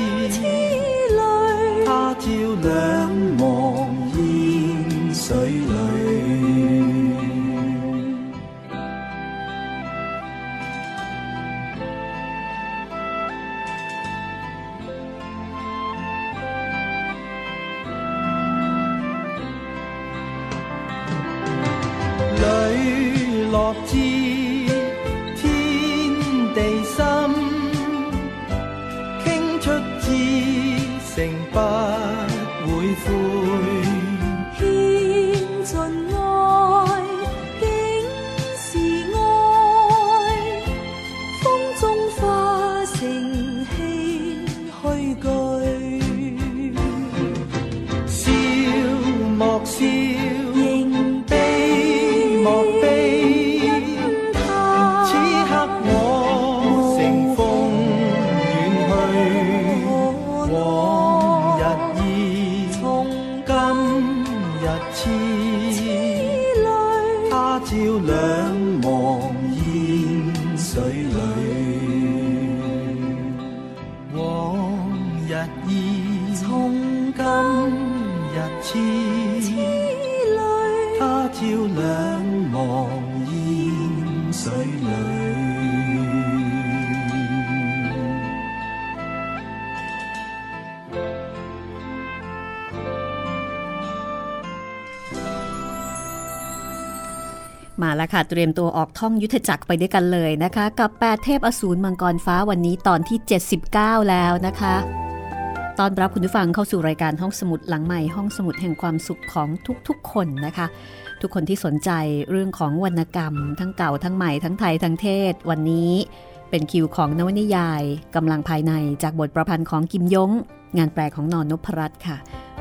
ม ล้วค่ะ เตรียมตัวออกท่องยุทธจักรไปด้วยกันเลยนะคะ กับแปดเทพอสูรมังกรฟ้าวันนี้ตอนที่ 79 แล้วนะคะตอนรับคุณผู้ฟังเข้าสู่รายการห้องสมุดหลังใหม่ห้องสมุดแห่งความสุขของทุกๆ คนนะคะ ทุกคนที่สนใจเรื่องของวรรณกรรม ทั้งเก่าทั้งใหม่ทั้งไทยทั้งเทศ วันนี้เป็นคิวของนวนิยายกำลังภายในจากบทประพันธ์ของกิมยงงานแปลของนอนนพรัตน์ค่ะ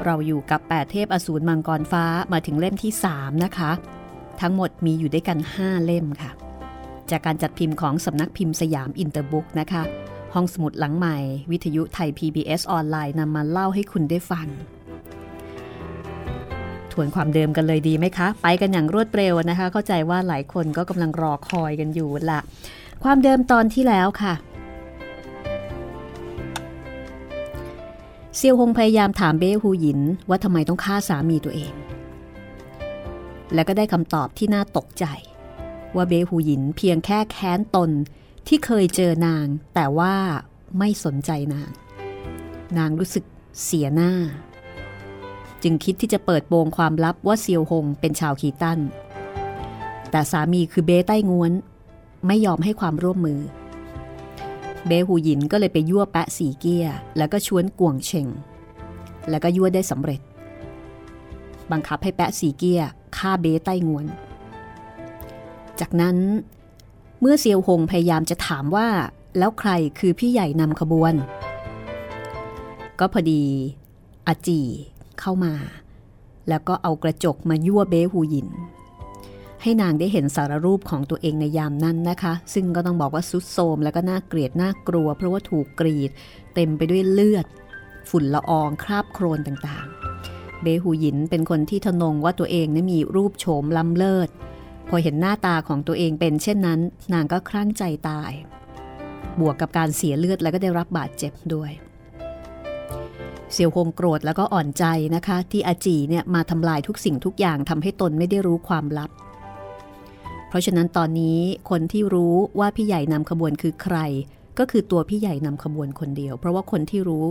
เราอยู่กับ 8 เทพอสูรมังกรฟ้ามาถึงเล่มที่ 3 นะคะ ทั้งหมดมีอยู่ด้วยกัน 5 เล่มค่ะ จากการจัดพิมพ์ของสำนักพิมพ์สยามอินเตอร์บุ๊กนะคะ ห้องสมุดหลังใหม่ วิทยุไทย PBS ออนไลน์นำมาเล่าให้คุณได้ฟัง ทวนความเดิมกันเลยดีไหมคะ ไปกันอย่างรวดเร็วนะคะ เข้าใจว่าหลายคนก็กำลังรอคอยกันอยู่ละความเดิมตอนที่แล้วค่ะเซียวฮงพยายามถามเบ้ฮูหยินว่าทำไมต้องฆ่าสามีตัวเอง และก็ได้คำตอบที่น่าตกใจ ว่าเบหูหยินเพียงแค่แค้นตนที่เคยเจอนาง แต่ว่าไม่สนใจนาง นางรู้สึกเสียหน้า จึงคิดที่จะเปิดโปงความลับว่าเซียวหงเป็นชาวขีตันแต่สามีคือเบ้ใต้งวน ไม่ยอมให้ความร่วมมือ เบ้หูหยินก็เลยไปยั่วแปะสีเกียแล้วก็ชวนกวงเชงแล้วก็ยั่วได้สำเร็จ บังคับให้แปะสีเกีย ฆ่าเบใต้งวน จากนั้นเมื่อเซียวหงพยายามจะถามว่าแล้วใครคือพี่ใหญ่นำขบวน ก็พอดีอาจีเข้ามา แล้วก็เอากระจกมายั่วเบ้หูหยิน ให้นางได้เห็นสารรูปของตัวเองในยามนั้นนะคะ ซึ่งก็ต้องบอกว่าสุดโทมแล้วก็น่าเกลียดน่ากลัว เพราะว่าถูกกรีด เต็มไปด้วยเลือด ฝุ่นละอองคราบโครนต่างๆ เบหูหยินเป็นคนที่ทนงว่าตัวเองนั้นมีรูปโฉมล้ำเลิศ พอเห็นหน้าตาของตัวเองเป็นเช่นนั้น นางก็คลั่งใจตาย บวกกับการเสียเลือดแล้วก็ได้รับบาดเจ็บด้วยเซียวคงโกรธแล้วก็อ่อนใจนะคะ ที่อาจีเนี่ยมาทำลายทุกสิ่งทุกอย่างทำให้ตนไม่ได้รู้ความลับ เพราะฉะนั้นตอนนี้คนที่รู้ว่าพี่ใหญ่นำขบวนคือใคร ก็คือตัวพี่ใหญ่นำขบวนคนเดียว เพราะว่าคนที่รู้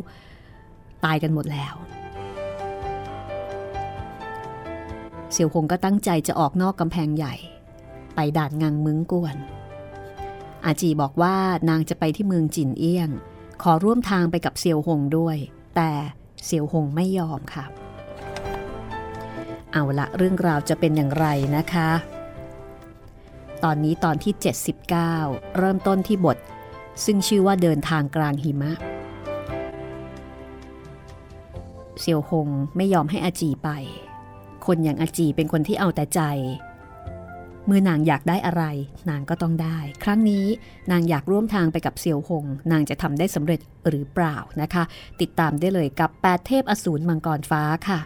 ตายกันหมดแล้ว เซียวคงก็ตั้งใจจะออกนอกกำแพงใหญ่ ไปด่านงังมึงกวน อาจีบอกว่านางจะไปที่เมืองจินเอี้ยง ขอร่วมทางไปกับเซียวหงด้วย แต่เสี่ยวหงไม่ยอมค่ะ เอาละเรื่องราวจะเป็นอย่างไรนะคะ ตอนนี้ตอนที่ 79 เริ่มต้นที่บท ซึ่งชื่อว่าเดินทางกลางหิมะเสี่ยวหงไม่ยอมให้อาจีไป คนอย่างอาจีเป็นคนที่เอาแต่ใจ เมื่อนางอยากได้อะไร นางก็ต้องได้ ครั้งนี้นางอยากร่วมทางไปกับเซียวหง นางจะทำได้สำเร็จหรือเปล่านะคะ ติดตามได้เลยกับแปดเทพอสูรมังกรฟ้าค่ะ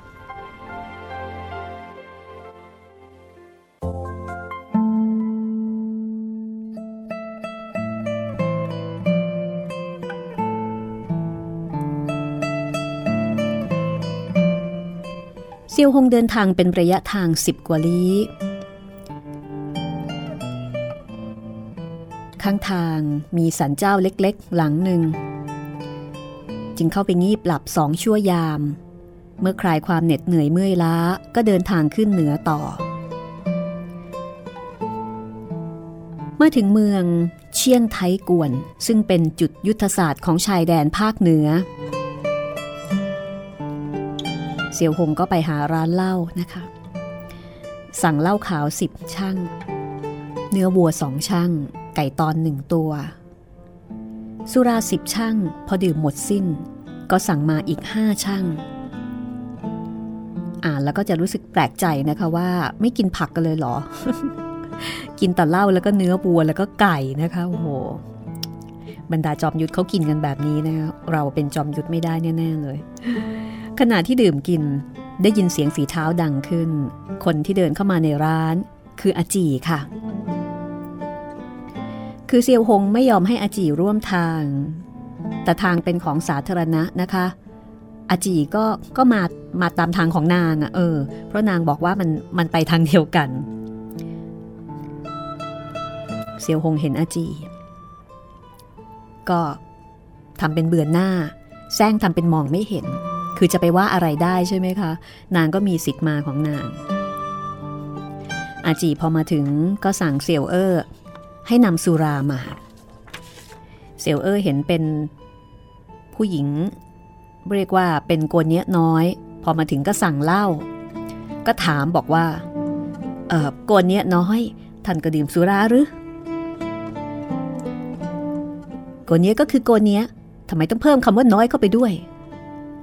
เซียวหงเดินทางเป็นระยะทางสิบกว่าลี้ ข้างทางมีสันเจ้าเล็กๆ หลังหนึ่ง จึงเข้าไปงีบหลับสองชั่วยาม เมื่อคลายความเหน็ดเหนื่อยเมื่อยล้าก็เดินทางขึ้นเหนือต่อ เมื่อถึงเมืองเชียงไทกวน ซึ่งเป็นจุดยุทธศาสตร์ของชายแดนภาคเหนือ เสี่ยวหงก็ไปหาร้านเหล้านะคะ สั่งเหล้าขาวสิบช่างเนื้อวัวสองช่างไก่ตอนหนึ่งตัว สุราสิบช่างพอดื่มหมดสิ้น ก็สั่งมาอีกห้าช่างอ่านแล้วก็จะรู้สึกแปลกใจนะคะว่าไม่กินผักกันเลยเหรอ กินแต่เหล้าแล้วก็เนื้อวัวแล้วก็ไก่นะคะโอ้โหบรรดาจอมยุทธเขากินกันแบบนี้นะเราเป็นจอมยุทธไม่ได้แน่ ๆ เลย ขณะที่ดื่มกินได้ยินเสียงฝีเท้าดังขึ้น คนที่เดินเข้ามาในร้านคืออาจีค่ะ คือเซียวหงไม่ยอมให้อาจีร่วมทาง แต่ทางเป็นของสาธารณะนะคะ อาจีก็ก็มามาตามทางของนางอะเออ เพราะนางบอกว่ามันมันไปทางเดียวกัน เซียวหงเห็นอาจี ก็ทำเป็นเบือนหน้าแซงทำเป็นมองไม่เห็น คือจะไปว่าอะไรได้ใช่ไหมคะ นางก็มีสิทธิ์มาของนาง อาจีพอมาถึงก็สั่งเสี่ยวเออให้นำสุรามาเซลเออร์เห็นเป็นผู้หญิง เรียกว่าเป็นโกนเนี้ยน้อย พอมาถึงก็สั่งเหล้าก็ถามบอกว่า เออโกนเนี้ยน้อย ท่านก็ดื่มสุราหรือโกนเนี้ยก็คือโกนเนี้ยทำไมต้องเพิ่มคำว่าน้อยเข้าไปด้วย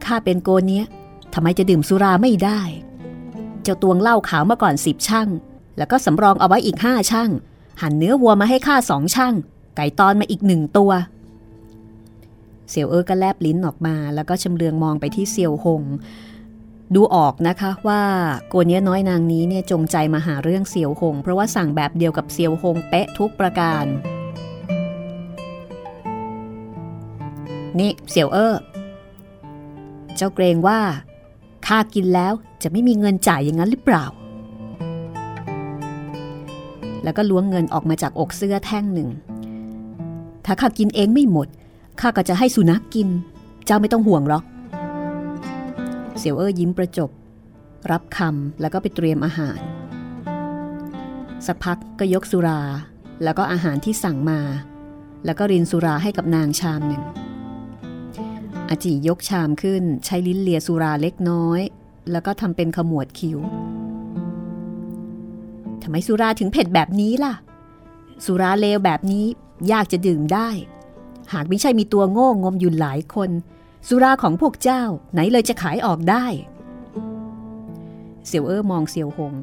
ข้าเป็นโกนเนี้ยทำไมจะดื่มสุราไม่ได้ เจ้าตวงเหล้าขาวมาก่อนสิบช่างแล้วก็สำรองเอาไว้อีกห้าช่างหั่นเนื้อวัวมาให้ข้าสองช่างไก่ตอนมาอีกหนึ่งตัวเสี่ยวเออก็แลบลิ้นออกมา แล้วก็ชำเลืองมองไปที่เซียวหง ดูออกนะคะว่าโกเนี้ยน้อยนางนี้เนี่ยจงใจมาหาเรื่องเสี่ยวหง เพราะว่าสั่งแบบเดียวกับเสี่ยวหงเป๊ะทุกประการ นี่เสี่ยวเออ เจ้าเกรงว่าข้ากินแล้วจะไม่มีเงินจ่ายอย่างนั้นหรือเปล่า แล้วก็ล้วงเงินออกมาจากอกเสื้อแท่งหนึ่ง ถ้าข้ากินเองไม่หมดข้าก็จะให้สุนัขกกิน เจ้าไม่ต้องห่วงหรอก เสี่ยวเอ้อยิ้มประจบ รับคำแล้วก็ไปเตรียมอาหาร สักพักก็ยกสุราแล้วก็อาหารที่สั่งมา แล้วก็รินสุราให้กับนางชามหนึ่ง อาจียกชามขึ้นใช้ลิ้นเลียสุราเล็กน้อย แล้วก็ทำเป็นขมวดคิ้วทำไมสุราถึงเผ็ดแบบนี้ล่ะ สุราเลวแบบนี้ยากจะดื่มได้ หากไม่ใช่มีตัวโง่งมอยู่หลายคน สุราของพวกเจ้าไหนเลยจะขายออกได้ เสี่ยวเอ้อมองเสี่ยวหง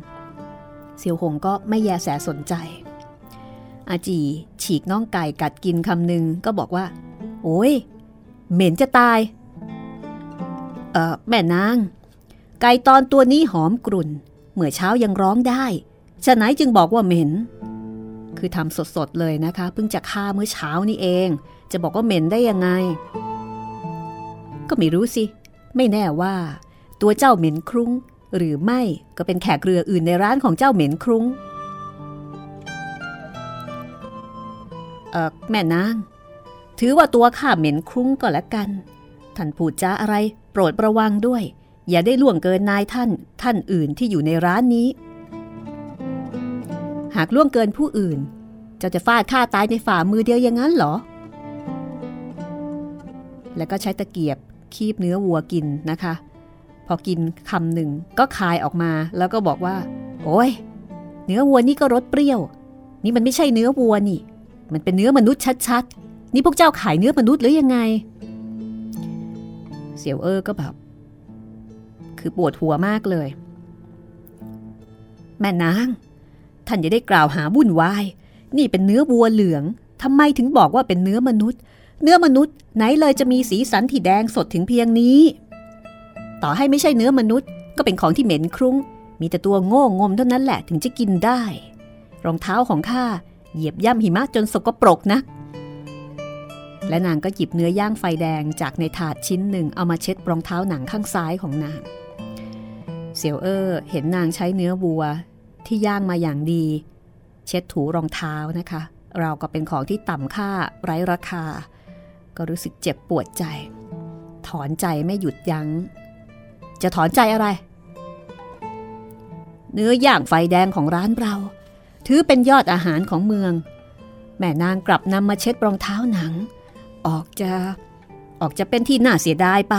เสี่ยวหงก็ไม่แยแสสนใจ อาจีฉีกน่องไก่กัดกินคำหนึ่งก็บอกว่า โอ้ย เหม็นจะตาย เออแม่นาง ไก่ตอนตัวนี้หอมกรุ่น เมื่อเช้ายังร้องได้ฉะไหนจึงบอกว่าเหม็น คือทำสดๆเลยนะคะ เพิ่งจะฆ่าเมื่อเช้านี่เอง จะบอกว่าเหม็นได้ยังไง ก็ไม่รู้สิ ไม่แน่ว่า ตัวเจ้าเหม็นครุ้ง หรือไม่ก็เป็นแขกเรืออื่นในร้านของเจ้าเหม็นครุ้ง เออแม่นาง ถือว่าตัวข้าเหม็นครุ้งก็แล้วกัน ท่านพูดจาอะไร โปรดระวังด้วย อย่าได้ล่วงเกินนายท่าน ท่านอื่นที่อยู่ในร้านนี้ หากล่วงเกินผู้อื่น เจ้าจะฟาดฆ่าตายในฝ่ามือเดียวอย่างนั้นเหรอ แล้วก็ใช้ตะเกียบคีบเนื้อวัวกินนะคะ พอกินคำหนึ่งก็คายออกมาแล้วก็บอกว่า โอ้ยเนื้อวัวนี่ก็รสเปรี้ยว นี่มันไม่ใช่เนื้อวัวนี่ มันเป็นเนื้อมนุษย์ชัดๆ นี่พวกเจ้าขายเนื้อมนุษย์หรือยังไง เสี่ยวเออก็แบบ คือปวดหัวมากเลย แม่นาง ท่านอย่าได้กล่าวหาวุ่นวาย นี่เป็นเนื้อวัวเหลืองทำไมถึงบอกว่าเป็นเนื้อมนุษย์ เนื้อมนุษย์ไหนเลยจะมีสีสันที่แดงสดถึงเพียงนี้ ต่อให้ไม่ใช่เนื้อมนุษย์ ก็เป็นของที่เหม็นครุ้ง มีแต่ตัวโง่งมเท่านั้นแหละถึงจะกินได้ รองเท้าของข้าเหยียบย่ำหิมะจนสกปรกนะ และนางก็หยิบเนื้อย่างไฟแดงจากในถาดชิ้นหนึ่งเอามาเช็ดรองเท้าหนังข้างซ้ายของนาง เสี่ยวเออเห็นนางใช้เนื้อวัวที่ย่างมาอย่างดี เช็ดถูรองเท้านะคะ เราก็เป็นของที่ต่ำค่าไร้ราคา ก็รู้สึกเจ็บปวดใจ ถอนใจไม่หยุดยัง้ง จะถอนใจอะไร เนื้อย่างไฟแดงของร้านเรา ถือเป็นยอดอาหารของเมือง แม่นางกลับนำมาเช็ดรองเท้าหนัง ออกจะออกจะเป็นที่น่าเสียดายไป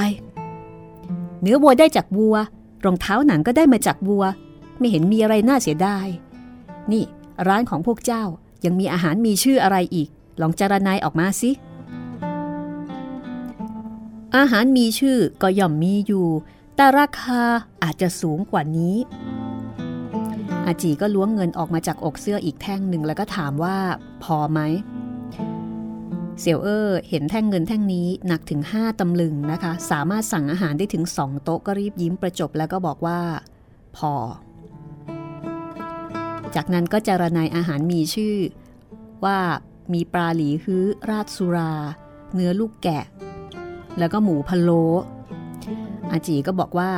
เนื้อวัวได้จากวัว รองเท้าหนังก็ได้มาจากวัว ไม่เห็นมีอะไรน่าเสียดาย นี่ร้านของพวกเจ้ายังมีอาหารมีชื่ออะไรอีก ลองจารนายออกมาสิอาหารมีชื่อก็ย่อมมีอยู่ แต่ราคาอาจจะสูงกว่านี้ อาจีก็ล้วงเงินออกมาจากอกเสื้ออีกแท่งหนึ่งแล้วก็ถามว่า พอไหม เสี่ยวเออเห็นแท่งเงินแท่งนี้หนักถึง 5ตำลึงนะคะ สามารถสั่งอาหารได้ถึง 2 โต๊ะก็รีบยิ้มประจบแล้วก็บอกว่า พอ จากนั้นก็จารนายอาหารมีชื่อ ว่ามีปลาหลีฮื้อ ราดสุรา เนื้อลูกแกะ แล้วก็หมูพะโล้อาจีก็บอกว่า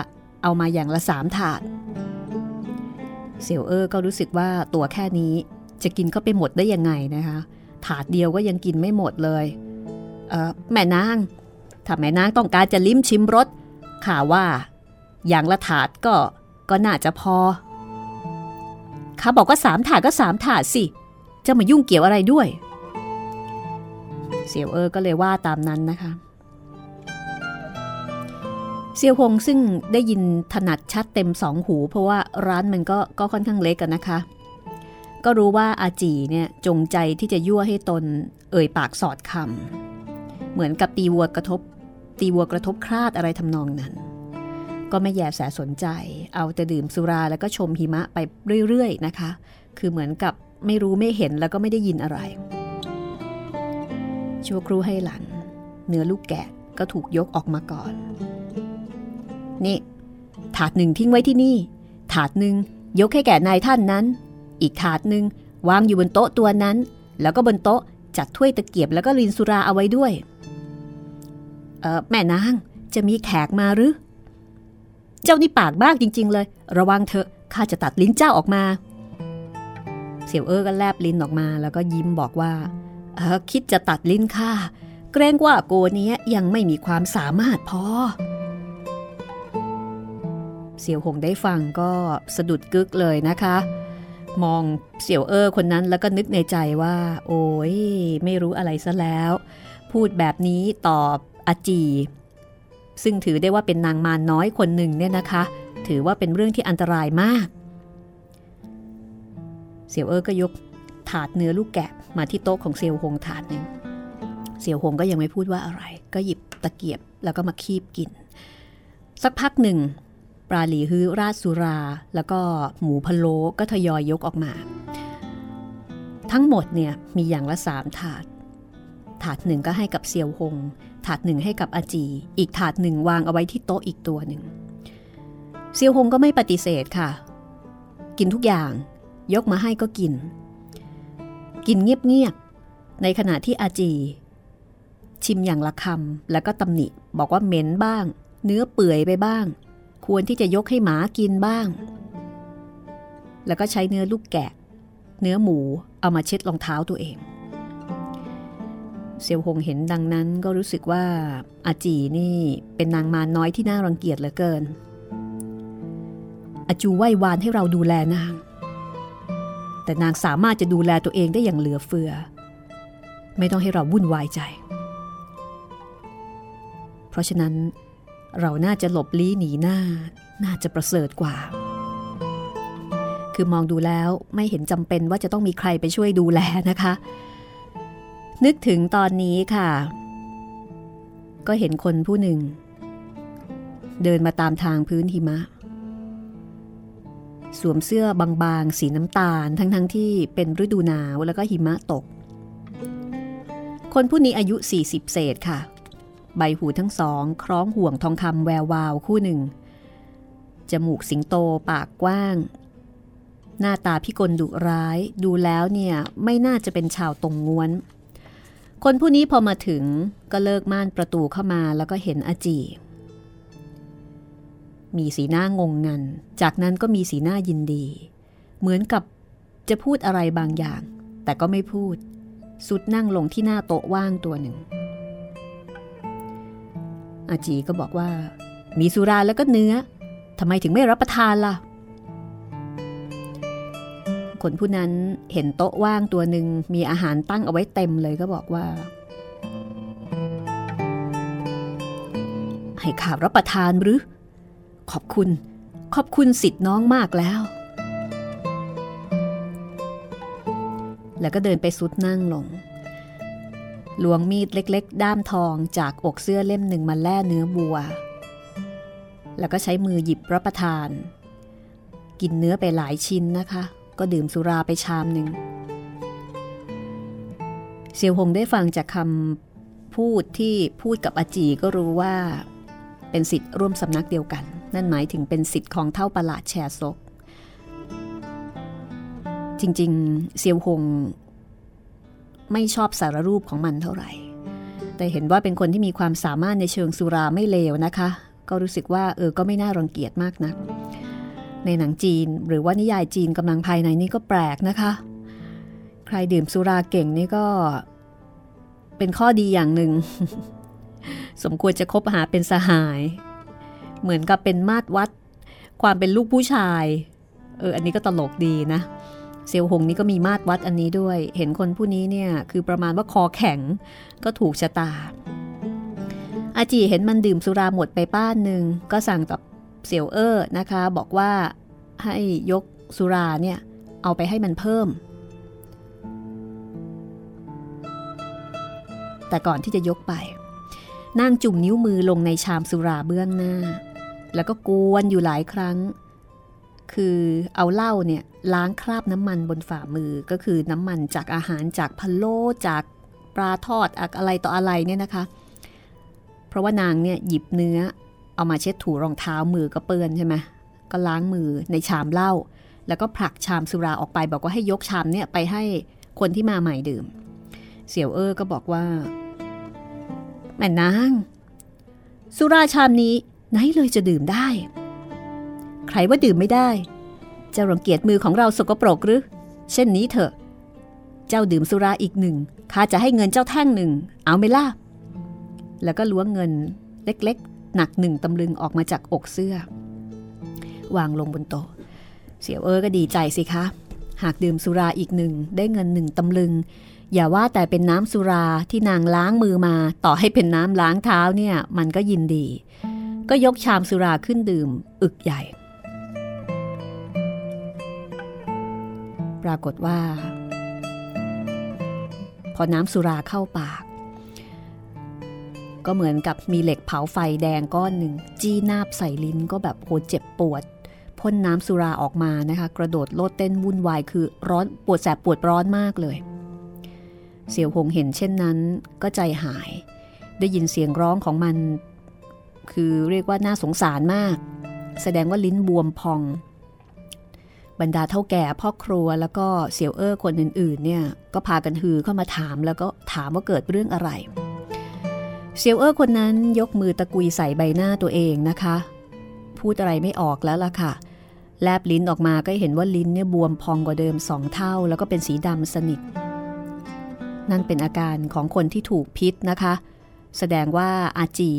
เอามาอย่างละสามถาด เสี่ยวเออก็รู้สึกว่าตัวแค่นี้จะกินก็ไปหมดได้ยังไงนะคะ ถาดเดียวก็ยังกินไม่หมดเลยเออแม่นาง ถ้าแม่นางต้องการจะลิ้มชิมรสข่าว่า อย่างละถาดก็ก็น่าจะพอข้าบอกว่าสามถาดก็สามถาดสิ จะมายุ่งเกี่ยวอะไรด้วย เสี่ยวเออก็เลยว่าตามนั้นนะคะเซียวหงซึ่งได้ยินถนัดชัดเต็มสองหู เพราะว่าร้านมันก็ก็ค่อนข้างเล็กกันนะคะ ก็รู้ว่าอาจีเนี่ยจงใจที่จะยั่วให้ตนเอ่ยปากสอดคำเหมือนกับตีวัวกระทบ ตีวัวกระทบคราดอะไรทำนองนั้น ก็ไม่แยแสสนใจ เอาแต่ดื่มสุราแล้วก็ชมหิมะไปเรื่อยๆนะคะ คือเหมือนกับไม่รู้ไม่เห็นแล้วก็ไม่ได้ยินอะไร ชั่วครู่ให้หลัง เนื้อลูกแกะก็ถูกยกออกมาก่อน นี่ ถาดหนึ่งทิ้งไว้ที่นี่ ถาดหนึ่งยกให้แก่นายท่านนั้น อีกถาดหนึ่งวางอยู่บนโต๊ะตัวนั้น แล้วก็บนโต๊ะจัดถ้วยตะเกียบแล้วก็ลินสุราเอาไว้ด้วย เออแม่นางจะมีแขกมาหรือ เจ้านี่ปากบ้าจริง ๆ เลย ระวังเถอะข้าจะตัดลิ้นเจ้าออกมา เสี่ยวเออก็แลบลิ้นออกมา แล้วก็ยิ้มบอกว่า เออคิดจะตัดลิ้นข้าเกรงว่าโกเนี้ยยังไม่มีความสามารถพอ เสี่ยวหงได้ฟังก็สะดุดกึกเลยนะคะ มองเสี่ยวเออคนนั้นแล้วก็นึกในใจว่า โอ้ยไม่รู้อะไรซะแล้ว พูดแบบนี้ตอบอาจี ซึ่งถือได้ว่าเป็นนางมารน้อยคนหนึ่งเนี่ยนะคะ ถือว่าเป็นเรื่องที่อันตรายมาก เสี่ยวเออก็ยกถาดเนื้อลูกแกะมาที่โต๊ะของเสียวหงถาดหนึ่งเสี่ยวหงก็ยังไม่พูดว่าอะไร ก็หยิบตะเกียบแล้วก็มาคีบกิน สักพักหนึ่ง ลาหลีฮื้อราดสุรา แล้วก็หมูพะโล้ก็ทยอยยกออกมา ทั้งหมดเนี่ยมีอย่างละสามถาด ถาดหนึ่งก็ให้กับเซียวหง ถาดหนึ่งให้กับอาจี อีกถาดหนึ่งวางเอาไว้ที่โต๊ะอีกตัวหนึ่งเซียวหงก็ไม่ปฏิเสธค่ะ กินทุกอย่าง ยกมาให้ก็กิน กินเงียบๆในขณะที่อาจี ชิมอย่างละคำแล้วก็ตำหนิ บอกว่าเหม็นบ้าง เนื้อเปื่อยไปบ้าง ควรที่จะยกให้หมากินบ้าง แล้วก็ใช้เนื้อลูกแกะ เนื้อหมูเอามาเช็ดรองเท้าตัวเอง เซียวหงเห็นดังนั้นก็รู้สึกว่าอาจีนี่เป็นนางมารน้อยที่น่ารังเกียจเหลือเกิน อาจูไหว้วานให้เราดูแลนาง แต่นางสามารถจะดูแลตัวเองได้อย่างเหลือเฟือ ไม่ต้องให้เราวุ่นวายใจ เพราะฉะนั้น เราน่าจะหลบลี้หนีหน้า น่าจะประเสริฐกว่า คือมองดูแล้วไม่เห็นจำเป็นว่าจะต้องมีใครไปช่วยดูแลนะคะ นึกถึงตอนนี้ค่ะ ก็เห็นคนผู้หนึ่ง เดินมาตามทางพื้นหิมะ สวมเสื้อบางๆ สีน้ำตาล ทั้งๆทที่เป็นฤดูหนาวแล้วก็หิมะตก คนผู้นี้อายุ 40 เศษค่ะ ใบหูทั้งสองคล้องห่วงทองคำแวววาวคู่หนึ่ง จมูกสิงโตปากกว้าง หน้าตาพิกลดุร้ายดูแล้วเนี่ยไม่น่าจะเป็นชาวตรงง้วน คนผู้นี้พอมาถึงก็เลิกม่านประตูเข้ามาแล้วก็เห็นอาจี มีสีหน้างงงัน จากนั้นก็มีสีหน้ายินดี เหมือนกับจะพูดอะไรบางอย่าง แต่ก็ไม่พูด สุดนั่งลงที่หน้าโต๊ะว่างตัวหนึ่ง อาจีก็บอกว่า มีสุราแล้วก็เนื้อทำไมถึงไม่รับประทานล่ะ คนผู้นั้นเห็นโต๊ะว่างตัวหนึ่งมีอาหารตั้งเอาไว้เต็มเลยก็บอกว่า ให้ข้ารับประทานหรือ ขอบคุณ ขอบคุณสิทธิ์น้องมากแล้ว แล้วก็เดินไปซุดนั่งลง หลวงมีดเล็กๆ ด้ามทองจากอกเสื้อเล่มหนึ่งมาแล่เนื้อบัว แล้วก็ใช้มือหยิบรับประทาน กินเนื้อไปหลายชิ้นนะคะ ก็ดื่มสุราไปชามหนึ่งเซียวหงได้ฟังจากคำพูดที่พูดกับอาจีก็รู้ว่าเป็นสิทธิ์ร่วมสำนักเดียวกัน นั่นหมายถึงเป็นสิทธิ์ของเท่าประหลาดแชร์ซก จริงๆ เซียวหง ไม่ชอบสารรูปของมันเท่าไหร่ แต่เห็นว่าเป็นคนที่มีความสามารถในเชิงสุราไม่เลวนะคะ ก็รู้สึกว่าเออก็ไม่น่ารังเกียจมากนะัก ในหนังจีนหรือว่านิยายจีนกำลังภายในนี่ก็แปลกนะคะ ใครดื่มสุราเก่งนี่ก็ เป็นข้อดีอย่างหนึ่ง สมควรจะคบหาเป็นสหาย เหมือนกับเป็นมาตรวัด ความเป็นลูกผู้ชาย เอออันนี้ก็ตลกดีนะ เซียวหงนี่ก็มีมาตรวัดอันนี้ด้วย เห็นคนผู้นี้เนี่ยคือประมาณว่าคอแข็งก็ถูกชะตา อาจีเห็นมันดื่มสุราหมดไปป้านหนึ่งก็สั่งกับเสี่ยวเอ้อนะคะ บอกว่าให้ยกสุราเนี่ยเอาไปให้มันเพิ่ม แต่ก่อนที่จะยกไปนางจุ่มนิ้วมือลงในชามสุราเบื้องหน้า แล้วก็กวนอยู่หลายครั้ง คือเอาเหล้าเนี่ย ล้างคราบน้ำมันบนฝ่ามือก็คือน้ำมันจากอาหารจากพะโล้จากปลาทอดอะไรต่ออะไรเนี่ยนะคะ เพราะว่านางเนี่ยหยิบเนื้อเอามาเช็ดถูรองเท้ามือก็เปื้อนใช่ไหมก็ล้างมือในชามเหล้าแล้วก็ผลักชามสุราออกไป บอกว่าให้ยกชามเนี่ยไปให้คนที่มาใหม่ดื่ม เสี่ยวเออก็บอกว่า แม่นาง สุราชามนี้ไหนเลยจะดื่มได้ ใครว่าดื่มไม่ได้ เจ้ารังเกียจมือของเราสกปรกหรือ เช่นนี้เถอะ เจ้าดื่มสุราอีกหนึ่งข้าจะให้เงินเจ้าแท่งหนึ่ง เอาไม่ล่ะแล้วก็ล้วงเงินเล็กๆ หนักหนึ่งตำลึงออกมาจากอกเสื้อ วางลงบนโต๊ะ เสี่ยวเออก็ดีใจสิคะ หากดื่มสุราอีกหนึ่งได้เงินหนึ่งตำลึง อย่าว่าแต่เป็นน้ำสุราที่นางล้างมือมา ต่อให้เป็นน้ำล้างเท้าเนี่ย มันก็ยินดี ก็ยกชามสุราขึ้นดื่ม อึกใหญ่ ปรากฏว่า พอน้ำสุราเข้าปาก ก็เหมือนกับมีเหล็กเผาไฟแดงก้อนหนึ่ง จี้นาบใส่ลิ้นก็แบบโหเจ็บปวดพ่นน้ำสุราออกมานะคะ กระโดดโลดเต้นวุ่นวายคือร้อนปวดแสบปวดร้อนมากเลย เสี่ยวหงเห็นเช่นนั้นก็ใจหาย ได้ยินเสียงร้องของมัน คือเรียกว่าน่าสงสารมาก แสดงว่าลิ้นบวมพอง บรรดาเท่าแก่พ่อครัวแล้วก็เสี่ยวเอ้อคนอื่นๆเนี่ยก็พากันฮือเข้ามาถามแล้วก็ถามว่าเกิดเรื่องอะไร เสี่ยวเอ้อคนนั้นยกมือตะกุยใส่ใบหน้าตัวเองนะคะ พูดอะไรไม่ออกแล้วล่ะค่ะ แลบลิ้นออกมาก็เห็นว่าลิ้นเนี่ยบวมพองกว่าเดิมสองเท่า แล้วก็เป็นสีดำสนิท นั่นเป็นอาการของคนที่ถูกพิษนะคะ แสดงว่าอาจี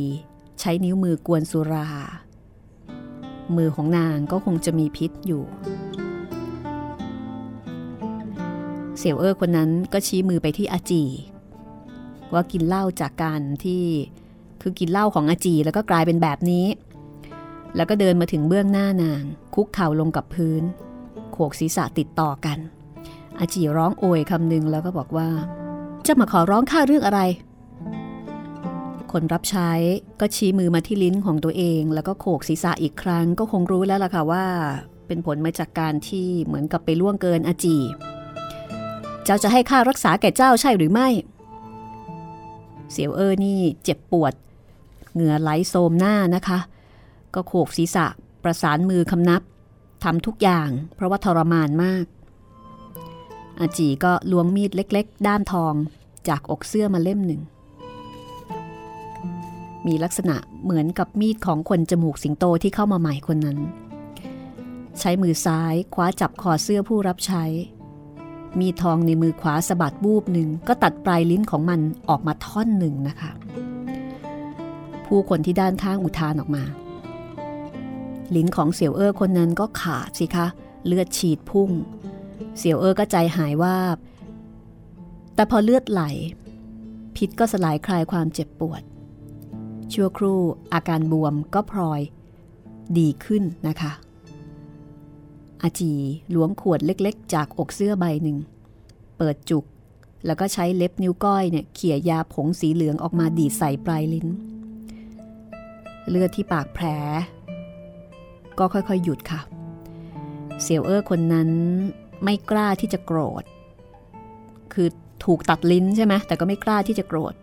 ใช้นิ้วมือกวนสุรา มือของนางก็คงจะมีพิษอยู่ สี่ยวเอ้อคนนั้นก็ชี้มือไปที่อาจี ว่ากินเหล้าจากการที่คือกินเหล้าของอาจีแล้วก็กลายเป็นแบบนี้ แล้วก็เดินมาถึงเบื้องหน้านาง คุกเข่าลงกับพื้น โขกศีรษะติดต่อกัน อาจีร้องโอยคำหนึ่งแล้วก็บอกว่า จะมาขอร้องค่าเรื่องอะไร คนรับใช้ก็ชี้มือมาที่ลิ้นของตัวเอง แล้วก็โขกศีรษะอีกครั้ง ก็คงรู้แล้วล่ะค่ะว่า เป็นผลมาจากการที่เหมือนกับไปล่วงเกินอาจี เจ้าจะให้ค่ารักษาแก่เจ้าใช่หรือไม่ เสียวเออนี่เจ็บปวด เหงื่อไหลโซมหน้านะคะ ก็โขกศีรษะประสานมือคำนับทำทุกอย่าง เพราะว่าทรมานมาก อาจีก็ล้วงมีดเล็ก ๆ ด้ามทองจากอกเสื้อมาเล่มหนึ่ง มีลักษณะเหมือนกับมีดของคนจมูกสิงโตที่เข้ามาใหม่คนนั้น ใช้มือซ้ายคว้าจับคอเสื้อผู้รับใช้ มีทองในมือขวาสะบัดบูบหนึ่งก็ตัดปลายลิ้นของมันออกมาท่อนหนึ่งนะคะ ผู้คนที่ด้านข้างอุทานออกมา ลิ้นของเสี่ยวเอ้อคนนั้นก็ขาดสิคะ เลือดฉีดพุ่ง เสี่ยวเอ้อก็ใจหายว่าบ แต่พอเลือดไหล พิษก็สลายคลายความเจ็บปวด ชั่วครู่อาการบวมก็พลอย ดีขึ้นนะคะ อาจีล้วงขวดเล็กๆ จากอกเสื้อใบหนึ่ง เปิดจุก แล้วก็ใช้เล็บนิ้วก้อยเนี่ยเขี่ยยาผงสีเหลืองออกมาดีดใส่ปลายลิ้น เลือดที่ปากแผล ก็ค่อยๆหยุดค่ะเสี่ยวเอ้อคนนั้นไม่กล้าที่จะโกรธ คือถูกตัดลิ้นใช่ไหมแต่ก็ไม่กล้าที่จะโกรธ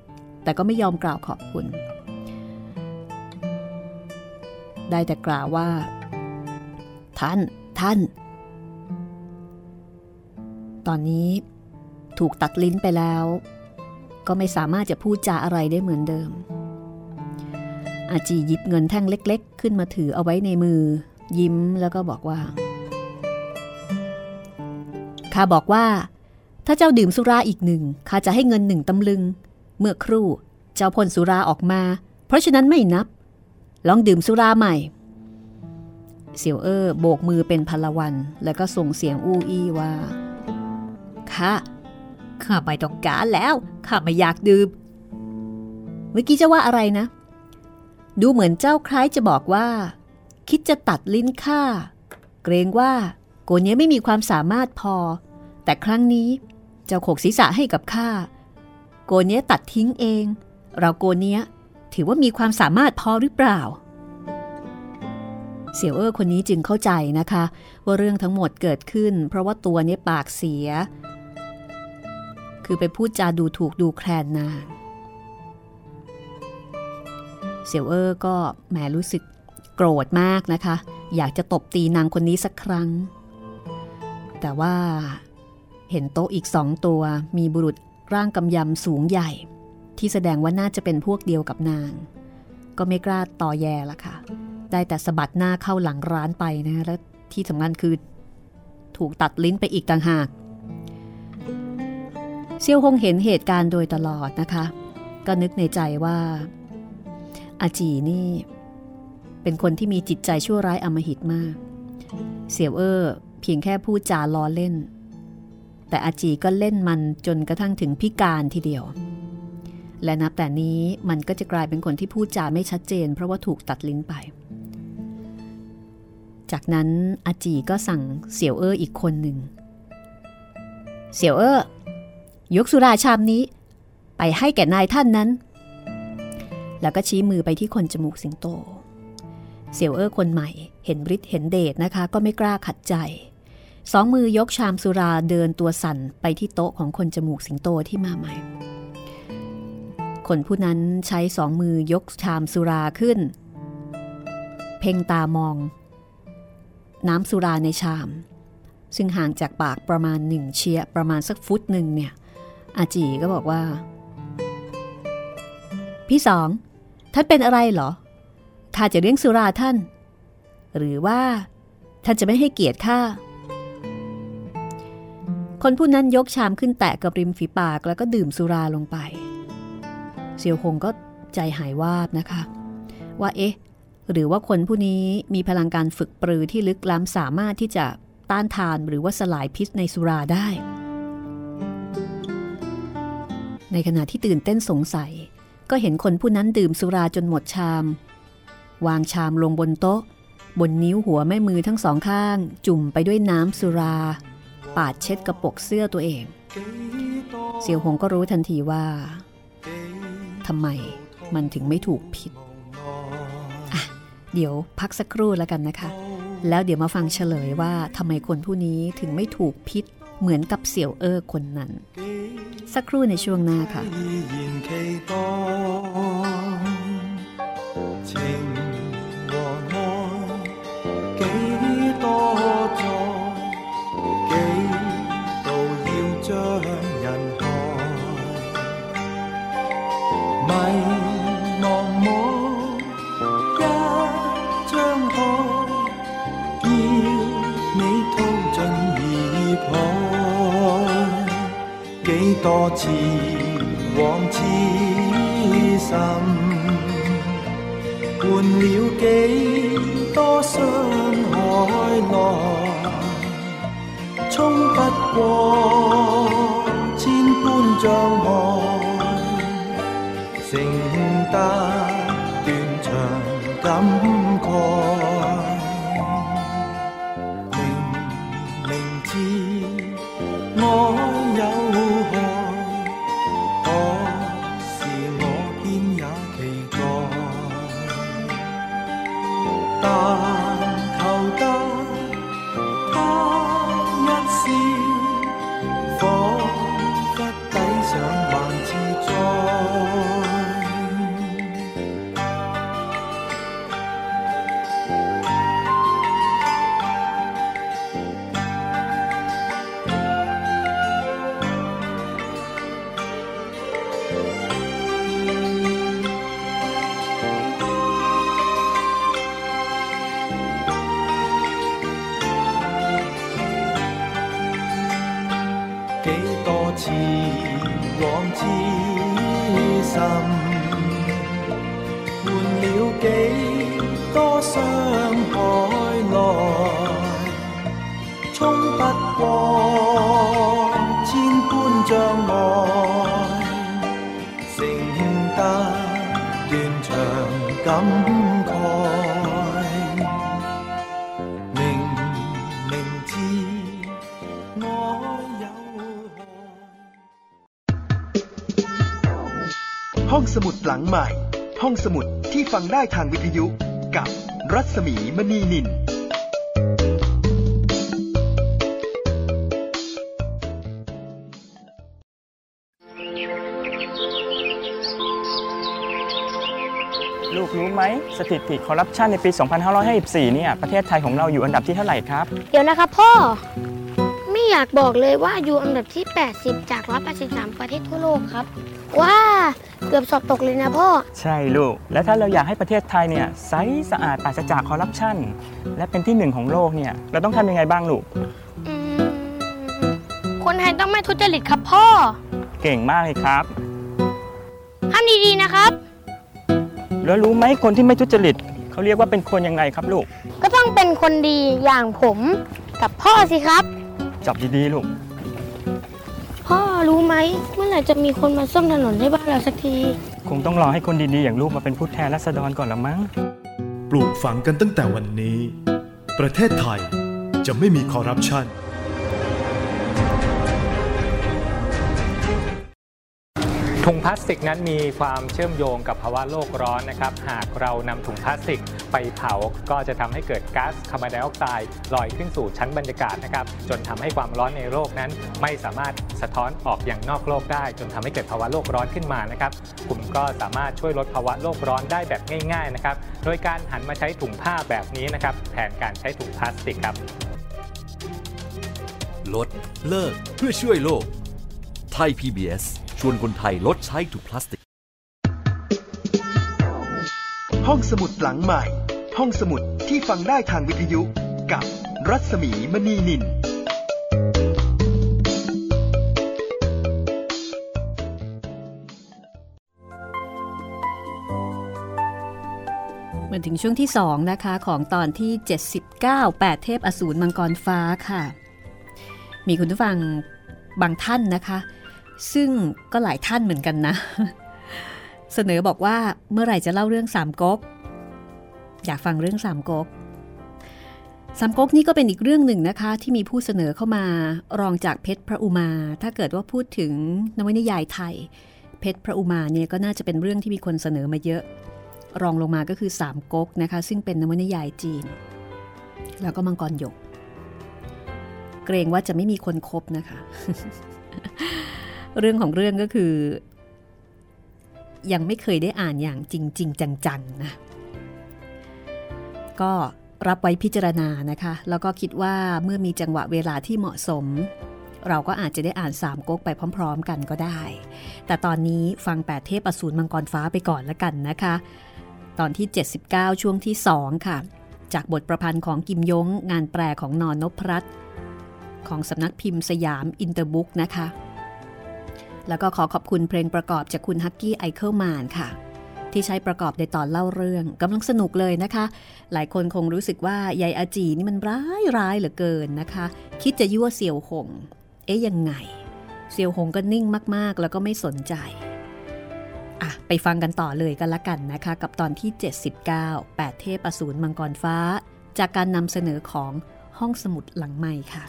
แต่ก็ไม่ยอมกล่าวขอบคุณ ได้แต่กล่าวว่า ท่าน ท่าน ตอนนี้ถูกตัดลิ้นไปแล้ว ก็ไม่สามารถจะพูดจาอะไรได้เหมือนเดิม อาจีหยิบเงินแท่งเล็ก ๆ ขึ้นมาถือเอาไว้ในมือ ยิ้มแล้วก็บอกว่าข้าบอกว่า ถ้าเจ้าดื่มสุราอีกหนึ่งข้าจะให้เงินหนึ่งตำลึง เมื่อครู่เจ้าพ่นสุราออกมา เพราะฉะนั้นไม่นับ ลองดื่มสุราใหม่ เสี่ยวเอ้อโบกมือเป็นพลวัน แล้วก็ส่งเสียงอู้อี้ว่าข้าข้าไม่ต้องการแล้วข้าไม่อยากดื่มเมื่อกี้จะว่าอะไรนะ ดูเหมือนเจ้าคล้ายจะบอกว่า คิดจะตัดลิ้นข้าเกรงว่าโกเนี้ยไม่มีความสามารถพอ แต่ครั้งนี้เจ้าโขกศีรษะให้กับข้าโกเนี้ยตัดทิ้งเอง เราโกเนี้ยถือว่ามีความสามารถพอหรือเปล่า เสี่ยวเอ้อคนนี้จึงเข้าใจนะคะ ว่าเรื่องทั้งหมดเกิดขึ้น เพราะว่าตัวนี้ปากเสีย คือไปพูดจาดูถูกดูแคลนนางเสี่ยวเอ้อก็แหมรู้สึกโกรธมากนะคะ อยากจะตบตีนางคนนี้สักครั้ง แต่ว่าเห็นโต๊ะอีกสองตัวมีบุรุษร่างกำยำสูงใหญ่ ที่แสดงว่าน่าจะเป็นพวกเดียวกับนาง ก็ไม่กล้าต่อแยละค่ะ ได้แต่สะบัดหน้าเข้าหลังร้านไปนะและที่สำคัญคือถูกตัดลิ้นไปอีกต่างหาก เซียวฮงเห็นเหตุการณ์โดยตลอดนะคะ ก็นึกในใจว่า อาจีนี่ เป็นคนที่มีจิตใจชั่วร้ายอมหิตมาก เสี่ยวเอ้อเพียงแค่พูดจาล้อเล่น แต่อาจีก็เล่นมันจนกระทั่งถึงพิการทีเดียว และนับแต่นี้มันก็จะกลายเป็นคนที่พูดจาไม่ชัดเจน เพราะว่าถูกตัดลิ้นไป จากนั้นอาจีก็สั่งเสี่ยวเอ้ออีกคนหนึ่ง เสี่ยวเอ้อยกสุราชามนี้ ไปให้แก่นายท่านนั้น แล้วก็ชี้มือไปที่คนจมูกสิงโต เสี่ยวเอ้อคนใหม่ เห็นฤทธิ์เห็นเดชนะคะ ก็ไม่กล้าขัดใจ สองมือยกชามสุราเดินตัวสั่นไปที่โต๊ะของคนจมูกสิงโตที่มาใหม่ คนผู้นั้นใช้สองมือยกชามสุราขึ้น เพ่งตามอง น้ำสุราในชาม ซึ่งห่างจากปากประมาณหนึ่งเชียประมาณสักฟุตหนึ่งเนี่ยอาจีก็บอกว่า พี่สอง ท่านเป็นอะไรเหรอข้าจะเลี้ยงสุราท่าน หรือว่า ท่านจะไม่ให้เกียรติข้าคนผู้นั้นยกชามขึ้นแตะกับริมฝีปากแล้วก็ดื่มสุราลงไป เซียวคงก็ใจหายวาบนะคะ ว่าเอ๊ะ หรือว่าคนผู้นี้มีพลังการฝึกปรือที่ลึกล้ำสามารถที่จะต้านทานหรือว่าสลายพิษในสุราได้ ในขณะที่ตื่นเต้นสงสัย ก็เห็นคนผู้นั้นดื่มสุราจนหมดชาม วางชามลงบนโต๊ะ บนนิ้วหัวแม่มือทั้งสองข้าง จุ่มไปด้วยน้ำสุรา ปาดเช็ดกระปกเสื้อตัวเองเซียวหงก็รู้ทันทีว่าทำไมมันถึงไม่ถูกผิด เดี๋ยวพักสักครู่แล้วกันนะคะ แล้วเดี๋ยวมาฟังเฉลยว่าทำไมคนผู้นี้ถึงไม่ถูกพิษเหมือนกับเสี่ยวเออคนนั้น สักครู่ในช่วงหน้าค่ะ 情和爱几多 多次往痴心。換了幾多傷害來，衝不過千般障礙，承擔斷腸感慨。明明知愛 ได้ทางวิทยุกับรัศมีมณีนินลูกรู้ไหมสถิติคอร์รัปชันในปี 2554 เนี่ย ประเทศไทยของเราอยู่อันดับที่เท่าไหร่ครับ เดี๋ยวนะครับพ่อ ไม่อยากบอกเลยว่าอยู่อันดับที่ 80 จาก 183 ประเทศทั่วโลกครับ ว้า เกือบสอบตกเลยนะพ่อ ใช่ลูก และถ้าเราอยากให้ประเทศไทยเนี่ยใสสะอาดปราศจากคอร์รัปชันและเป็นที่หนึ่งของโลกเนี่ยเราต้องทำยังไงบ้างลูก อืมคนไทยต้องไม่ทุจริตครับพ่อเก่งมากเลยครับ ทำดีๆนะครับ แล้วรู้ไหมคนที่ไม่ทุจริตเขาเรียกว่าเป็นคนยังไงครับลูกก็ต้องเป็นคนดีอย่างผมกับพ่อสิครับ จับดีๆลูกพ่อ รู้ไหมเมื่อไหร่จะมีคนมาซ่อมถนนให้บ้านเราสักที คงต้องรอให้คนดีๆอย่างลูกมาเป็นผู้แทนรัษฎรก่อนละมั้ง ปลูกฝังกันตั้งแต่วันนี้ ประเทศไทยจะไม่มีคอร์รัปชัน ถุงพลาสติกนั้นมีความเชื่อมโยงกับภาวะโลกร้อนนะครับ หากเรานำถุงพลาสติกไปเผา ก็จะทำให้เกิดก๊าซคาร์บอนไดออกไซด์ลอยขึ้นสู่ชั้นบรรยากาศนะครับ จนทำให้ความร้อนในโลกนั้น ไม่สามารถสะท้อนออกอย่างนอกโลกได้ จนทำให้เกิดภาวะโลกร้อนขึ้นมานะครับคุณก็สามารถช่วยลดภาวะโลกร้อนได้แบบง่าย ๆนะครับ โดยการหันมาใช้ถุงผ้าแบบนี้นะครับแทนการใช้ถุงพลาสติกครับ ลดเลิกเพื่อช่วยโลกไทย PBS ชวนคนไทยลดใช้ถุงพลาสติก ห้องสมุดหลังใหม่ ห้องสมุดที่ฟังได้ทางวิทยุ กับรัศมีมณีนินมาถึงช่วงที่ 2 นะคะ ของตอนที่ 79 8 เทพอสูรมังกรฟ้าค่ะ มีคุณผู้ฟังบางท่านนะคะ ซึ่งก็หลายท่านเหมือนกันนะ เสนอบอกว่าเมื่อไหร่จะเล่าเรื่องสามก๊กอยากฟังเรื่องสามก๊กสามก๊กนี่ก็เป็นอีกเรื่องหนึ่งนะคะ ที่มีผู้เสนอเข้ามารองจากเพชรพระอุมา ถ้าเกิดว่าพูดถึงนวนิยายไทย เพชรพระอุมาเนี่ยก็น่าจะเป็นเรื่องที่มีคนเสนอมาเยอะ รองลงมาก็คือสามก๊กนะคะ ซึ่งเป็นนวนิยายจีน แล้วก็มังกรหยก เกรงว่าจะไม่มีคนครบนะคะ เรื่องของเรื่องก็คือ ยังไม่เคยได้อ่านอย่างจริงจริงจังๆนะ ก็รับไว้พิจารณานะคะ แล้วก็คิดว่าเมื่อมีจังหวะเวลาที่เหมาะสม เราก็อาจจะได้อ่านสามก๊กไปพร้อม ๆ กันก็ได้ แต่ตอนนี้ฟังแปดเทพอสูรมังกรฟ้าไปก่อนละกันนะคะ ตอนที่ 79 ช่วงที่ 2 ค่ะ จากบทประพันธ์ของกิมยงงานแปลของนอนนพรัตน์ของสำนักพิมพ์สยามอินเตอร์บุ๊กนะคะ แล้วก็ขอขอบคุณเพลงประกอบจากคุณฮักกี้ไอเคิลแมนค่ะ ที่ใช้ประกอบในตอนเล่าเรื่องกำลังสนุกเลยนะคะ หลายคนคงรู้สึกว่ายายอาจีนี่มันร้ายร้ายเหลือเกินนะคะ คิดจะยั่วเสี่ยวหง เอ๊ยยังไง เสี่ยวหงก็นิ่งมากๆ แล้วก็ไม่สนใจอะไปฟังกันต่อเลยกันละกันนะคะ กับตอนที่ 79 8 เทพอสูรมังกรฟ้า จากการนำเสนอของห้องสมุดหลังใหม่ค่ะ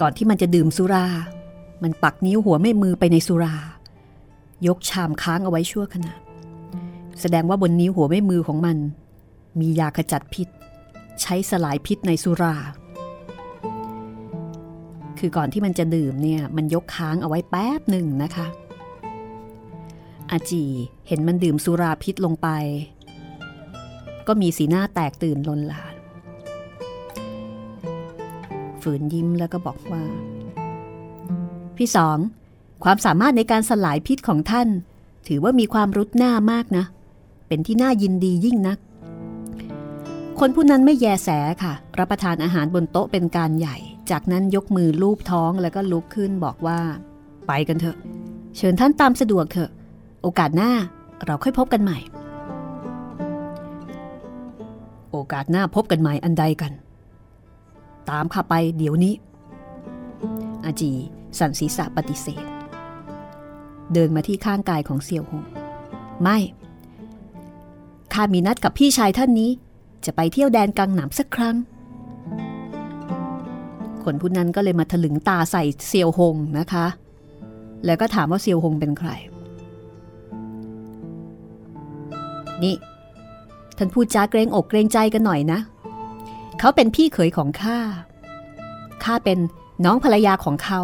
ก่อนที่มันจะดื่มสุรา มันปักนิ้วหัวแม่มือไปในสุรา ยกชามค้างเอาไว้ชั่วขณะ แสดงว่าบนนิ้วหัวแม่มือของมัน มียาขจัดพิษ ใช้สลายพิษในสุรา คือก่อนที่มันจะดื่มเนี่ย มันยกค้างเอาไว้แป๊บหนึ่งนะคะ อาจีเห็นมันดื่มสุราพิษลงไป ก็มีสีหน้าแตกตื่นลนลาน ฝืนยิ้มแล้วก็บอกว่า พี่สอง ความสามารถในการสลายพิษของท่าน ถือว่ามีความรุดหน้ามากนะ เป็นที่น่ายินดียิ่งนัก คนผู้นั้นไม่แยแสค่ะ รับประทานอาหารบนโต๊ะเป็นการใหญ่ จากนั้นยกมือลูบท้องแล้วก็ลุกขึ้นบอกว่า ไปกันเถอะ เชิญท่านตามสะดวกเถอะ โอกาสหน้าเราค่อยพบกันใหม่ โอกาสหน้าพบกันใหม่อันใดกัน ตามข้าไปเดี๋ยวนี้ อาจีสันศีษะปฏิเสธ เดินมาที่ข้างกายของเสี่ยวหง ไม่ ข้ามีนัดกับพี่ชายท่านนี้ จะไปเที่ยวแดนกังหนามสักครั้ง คนผู้นั้นก็เลยมาถลึงตาใส่เซียวหงนะคะ แล้วก็ถามว่าเซียวหงเป็นใคร นี่ ท่านพูดจาเกรงอกเกรงใจกันหน่อยนะ เขาเป็นพี่เขยของข้า ข้าเป็นน้องภรรยาของเขา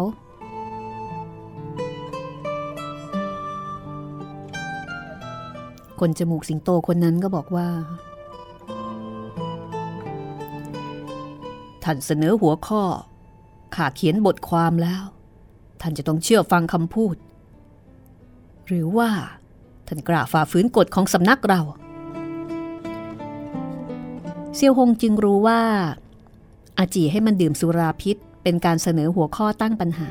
คนจมูกสิงโตคนนั้นก็บอกว่า ท่านเสนอหัวข้อ ข้าเขียนบทความแล้ว ท่านจะต้องเชื่อฟังคำพูด หรือว่า ท่านกล้าฝ่าฝืนกฎของสำนักเรา เซียวหงจึงรู้ว่า อาจีให้มันดื่มสุราพิษ เป็นการเสนอหัวข้อตั้งปัญหา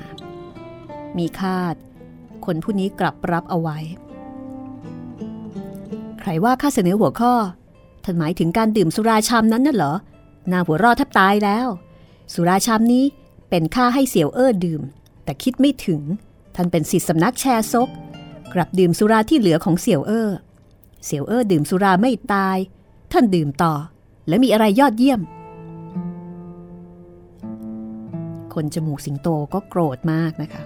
มีคาด คนผู้นี้กลับรับเอาไว้ ใครว่าข้าเสนอหัวข้อท่านหมายถึงการดื่มสุราชามนั้นน่ะเหรอนาหัวรอดแทบตายแล้ว สุราชามนี้เป็นค่าให้เสี่ยวเอ้อดื่ม แต่คิดไม่ถึง ท่านเป็นสิทธิสำนักแชร์ซก กลับดื่มสุราที่เหลือของเสี่ยวเอ้อเสี่ยวเอ้อดื่มสุราไม่ตาย ท่านดื่มต่อ และมีอะไรยอดเยี่ยม คนจมูกสิงโตก็โกรธมากนะคะ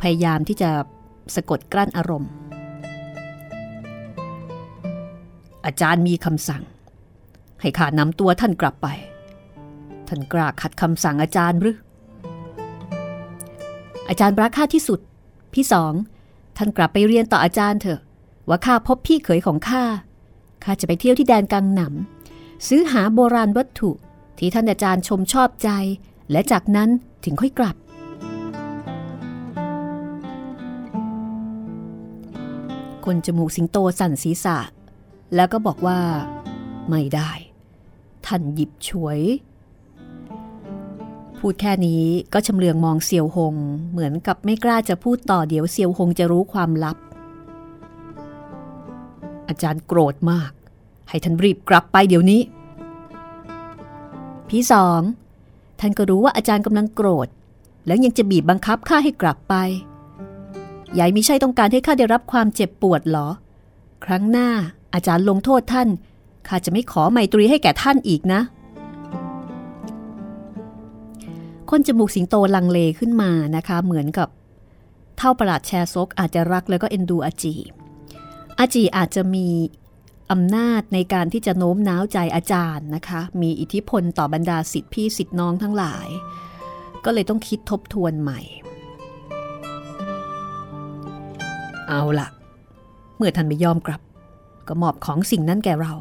พยายามที่จะสะกดกลั้นอารมณ์ อาจารย์มีคำสั่ง ให้ข้านำตัวท่านกลับไป ท่านกล้าขัดคำสั่งอาจารย์หรือ อาจารย์รักข้าที่สุด พี่สอง ท่านกลับไปเรียนต่ออาจารย์เถอะ ว่าข้าพบพี่เขยของข้า ข้าจะไปเที่ยวที่แดนกังหนำซื้อหาโบราณวัตถุที่ท่านอาจารย์ชมชอบใจ และจากนั้นถึงค่อยกลับ คนจมูกสิงโตสั่นศีรษะ แล้วก็บอกว่า ไม่ได้ ท่านหยิบฉวย พูดแค่นี้ก็ชำเลืองมองเซียวหง เหมือนกับไม่กล้าจะพูดต่อเดี๋ยวเซียวหงจะรู้ความลับ อาจารย์โกรธมาก ให้ท่านรีบกลับไปเดี๋ยวนี้ พี่สอง ท่านก็รู้ว่าอาจารย์กำลังโกรธ แล้วยังจะบีบบังคับข้าให้กลับไปยายมิใช่ต้องการให้ข้าได้รับความเจ็บปวดหรอ ครั้งหน้าอาจารย์ลงโทษท่าน ข้าจะไม่ขอไมตรีให้แก่ท่านอีกนะ คนจมูกสิงโตลังเลขึ้นมานะคะ เหมือนกับ เท่าประหลาดแชร์ซกอาจจะรักแล้วก็เอ็นดูอาจี อาจีอาจจะมีอำนาจในการที่จะโน้มน้าวใจอาจารย์นะคะ มีอิทธิพลต่อบรรดาสิทธิพี่สิทธิน้องทั้งหลาย ก็เลยต้องคิดทบทวนใหม่ เอาล่ะเมื่อท่านไม่ยอมกลับ ก็มอบของสิ่งนั้นแก่เรา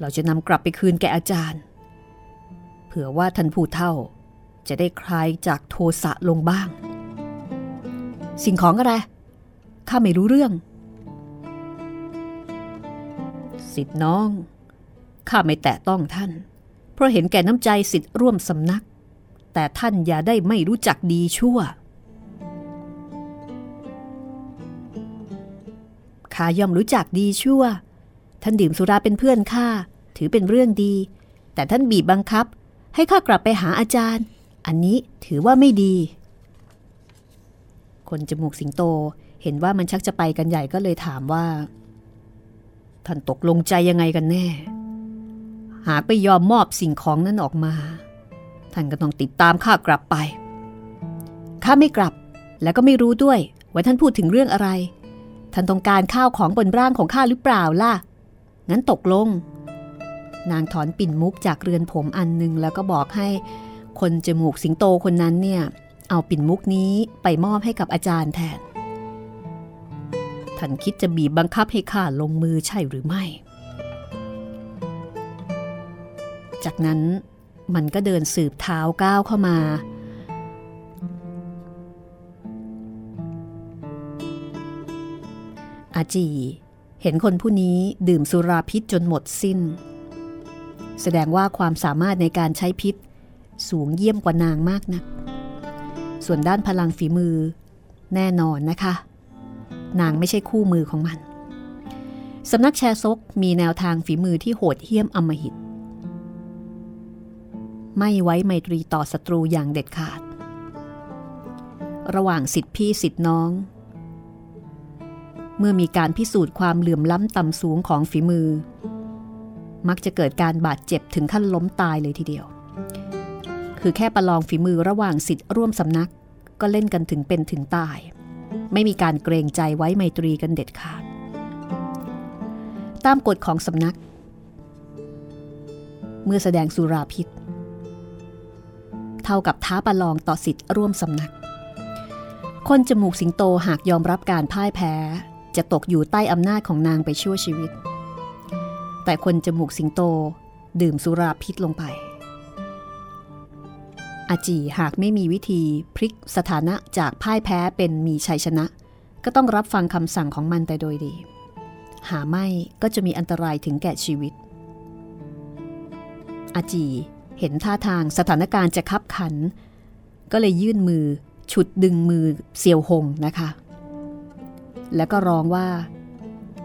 เราจะนำกลับไปคืนแก่อาจารย์ เผื่อว่าท่านผู้เท่าจะได้คลายจากโทสะลงบ้าง สิ่งของอะไรข้าไม่รู้เรื่อง สิทธิ์น้อง ข้าไม่แตะต้องท่าน เพราะเห็นแก่น้ำใจสิทธิ์ร่วมสำนัก แต่ท่านอย่าได้ไม่รู้จักดีชั่ว ข้าย่อมรู้จักดีชั่ว ท่านดื่มสุราเป็นเพื่อนข้า ถือเป็นเรื่องดี แต่ท่านบีบบังคับ ให้ข้ากลับไปหาอาจารย์ อันนี้ถือว่าไม่ดี คนจมูกสิงโตเห็นว่ามันชักจะไปกันใหญ่ก็เลยถามว่า ท่านตกลงใจยังไงกันแน่ หากไม่ยอมมอบสิ่งของนั้นออกมา ท่านก็ต้องติดตามข้ากลับไป ข้าไม่กลับ แล้วก็ไม่รู้ด้วย ว่าท่านพูดถึงเรื่องอะไร ท่านต้องการข้าวของบนร่างของข้าหรือเปล่าล่ะ งั้นตกลง นางถอนปิ่นมุกจากเรือนผมอันหนึ่งแล้วก็บอกให้คนจมูกสิงโตคนนั้นเนี่ย เอาปิ่นมุกนี้ไปมอบให้กับอาจารย์แทน ท่านคิดจะบีบบังคับให้ข้าลงมือใช่หรือไม่ จากนั้นมันก็เดินสืบเท้าก้าวเข้ามา อาจี เห็นคนผู้นี้ดื่มสุราพิษจนหมดสิ้น แสดงว่าความสามารถในการใช้พิษ สูงเยี่ยมกว่านางมากนัก ส่วนด้านพลังฝีมือ แน่นอนนะคะ นางไม่ใช่คู่มือของมัน สำนักแชร์ซกมีแนวทางฝีมือที่โหดเหี้ยมอำมหิต ไม่ไว้ไมตรีต่อศัตรูอย่างเด็ดขาด ระหว่างสิทธิพี่สิทธิน้อง เมื่อมีการพิสูจน์ความเหลื่อมล้ำต่ำสูงของฝีมือ มักจะเกิดการบาดเจ็บถึงขั้นล้มตายเลยทีเดียว คือแค่ประลองฝีมือระหว่างสิทธิร่วมสำนักก็เล่นกันถึงเป็นถึงตาย ไม่มีการเกรงใจไว้ไมตรีกันเด็ดขาด ตามกฎของสำนัก เมื่อแสดงสุราพิษ เท่ากับท้าประลองต่อสิทธิ์ร่วมสำนัก คนจมูกสิงโตหากยอมรับการพ่ายแพ้ จะตกอยู่ใต้อำนาจของนางไปชั่วชีวิต แต่คนจมูกสิงโตดื่มสุราพิษลงไป อาจีหากไม่มีวิธีพลิกสถานะจากพ่ายแพ้เป็นมีชัยชนะ ก็ต้องรับฟังคำสั่งของมันแต่โดยดี หาไม่ก็จะมีอันตรายถึงแก่ชีวิต อาจีเห็นท่าทางสถานการณ์จะคับขัน ก็เลยยื่นมือ ฉุดดึงมือเซียวหงนะคะ แล้วก็ร้องว่า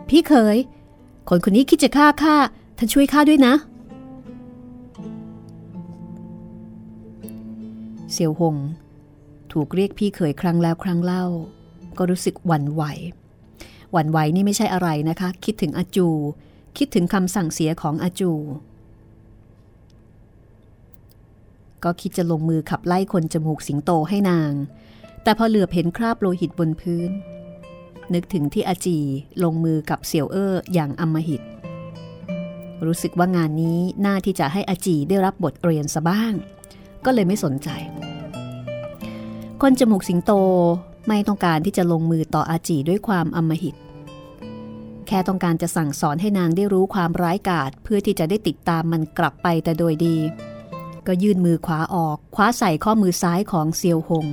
พี่เคย คนคนนี้คิดจะฆ่าข้าท่านช่วยข้าด้วยนะ เซียวหง ถูกเรียกพี่เขยครั้งแล้วครั้งเล่า ก็รู้สึกหวั่นไหว หวั่นไหวนี่ไม่ใช่อะไรนะคะ คิดถึงอาจู คิดถึงคำสั่งเสียของอาจู ก็คิดจะลงมือขับไล่คนจมูกสิงโตให้นาง แต่พอเหลือบเห็นคราบโลหิตบนพื้น นึกถึงที่อาจีลงมือกับเสี่ยวเอ้ออย่างอำมหิต รู้สึกว่างานนี้น่าที่จะให้อาจีได้รับบทเรียนซะบ้าง ก็เลยไม่สนใจ คนจมูกสิงโตไม่ต้องการที่จะลงมือต่ออาจีด้วยความอำมหิต แค่ต้องการจะสั่งสอนให้นางได้รู้ความร้ายกาจเพื่อที่จะได้ติดตามมันกลับไปแต่โดยดี ก็ยื่นมือขวาออกคว้าใส่ข้อมือซ้ายของเซียวหง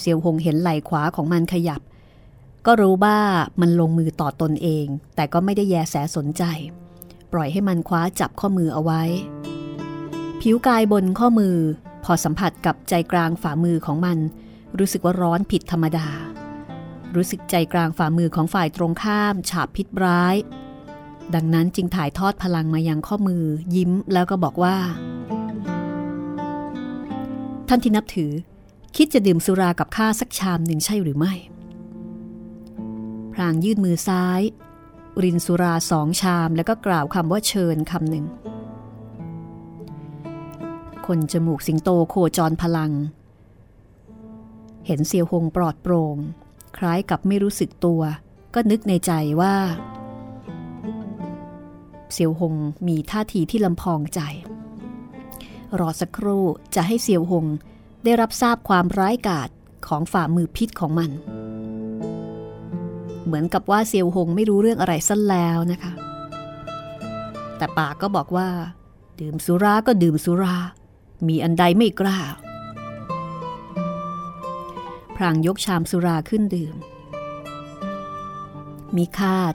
เซียวหงเห็นไหล่ขวาของมันขยับ ก็รู้ว่ามันลงมือต่อตนเอง แต่ก็ไม่ได้แยแสสนใจ ปล่อยให้มันคว้าจับข้อมือเอาไว้ ผิวกายบนข้อมือ พอสัมผัสกับใจกลางฝ่ามือของมัน รู้สึกว่าร้อนผิดธรรมดา รู้สึกใจกลางฝ่ามือของฝ่ายตรงข้าม ฉาบพิษร้าย ดังนั้นจึงถ่ายทอดพลังมายังข้อมือ ยิ้มแล้วก็บอกว่า ท่านที่นับถือ คิดจะดื่มสุรากับข้าสักชามหนึ่งใช่หรือไม่พรางยื่นมือซ้าย รินสุราสองชามแล้วก็กล่าวคำว่าเชิญคำหนึ่ง คนจมูกสิงโตโคจรพลัง เห็นเซียวหงปลอดโปร่งคล้ายกับไม่รู้สึกตัว ก็นึกในใจว่า เซียวหงมีท่าทีที่ลำพองใจ รอสักครู่จะให้เซียวหงได้รับทราบความร้ายกาจของฝ่ามือพิษของมัน เหมือนกับว่าเซียวหงไม่รู้เรื่องอะไรสั้นแล้วนะคะ แต่ปากก็บอกว่า ดื่มสุราก็ดื่มสุรา มีอันใดไม่กล้า พรางยกชามสุราขึ้นดื่ม มีคาด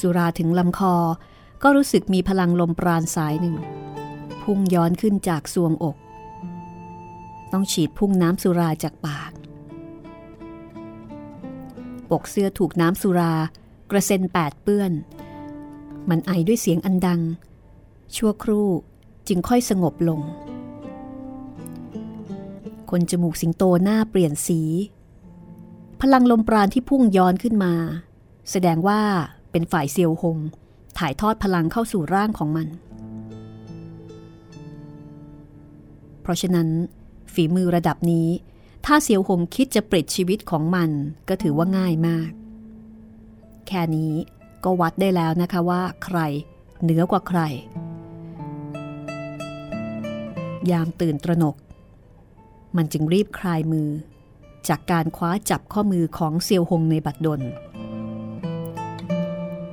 สุราถึงลำคอก็รู้สึกมีพลังลมปราณสายหนึ่ง พุ่งย้อนขึ้นจากซวงอก ต้องฉีดพุ่งน้ำสุราจากปาก ปกเสื้อถูกน้ำสุรากระเซ็นแปดเปื้อน มันไอด้วยเสียงอันดัง ชั่วครู่ จึงค่อยสงบลง คนจมูกสิงโตหน้าเปลี่ยนสี พลังลมปราณที่พุ่งย้อนขึ้นมา แสดงว่าเป็นฝ่ายเซียวหง ถ่ายทอดพลังเข้าสู่ร่างของมัน เพราะฉะนั้น ฝีมือระดับนี้ ถ้าเซียวหงคิดจะปลิดชีวิตของมันก็ถือว่าง่ายมาก แค่นี้ก็วัดได้แล้วนะคะว่าใครเหนือกว่าใคร ยามตื่นตระหนก มันจึงรีบคลายมือ จากการคว้าจับข้อมือของเซียวหงในบัดดล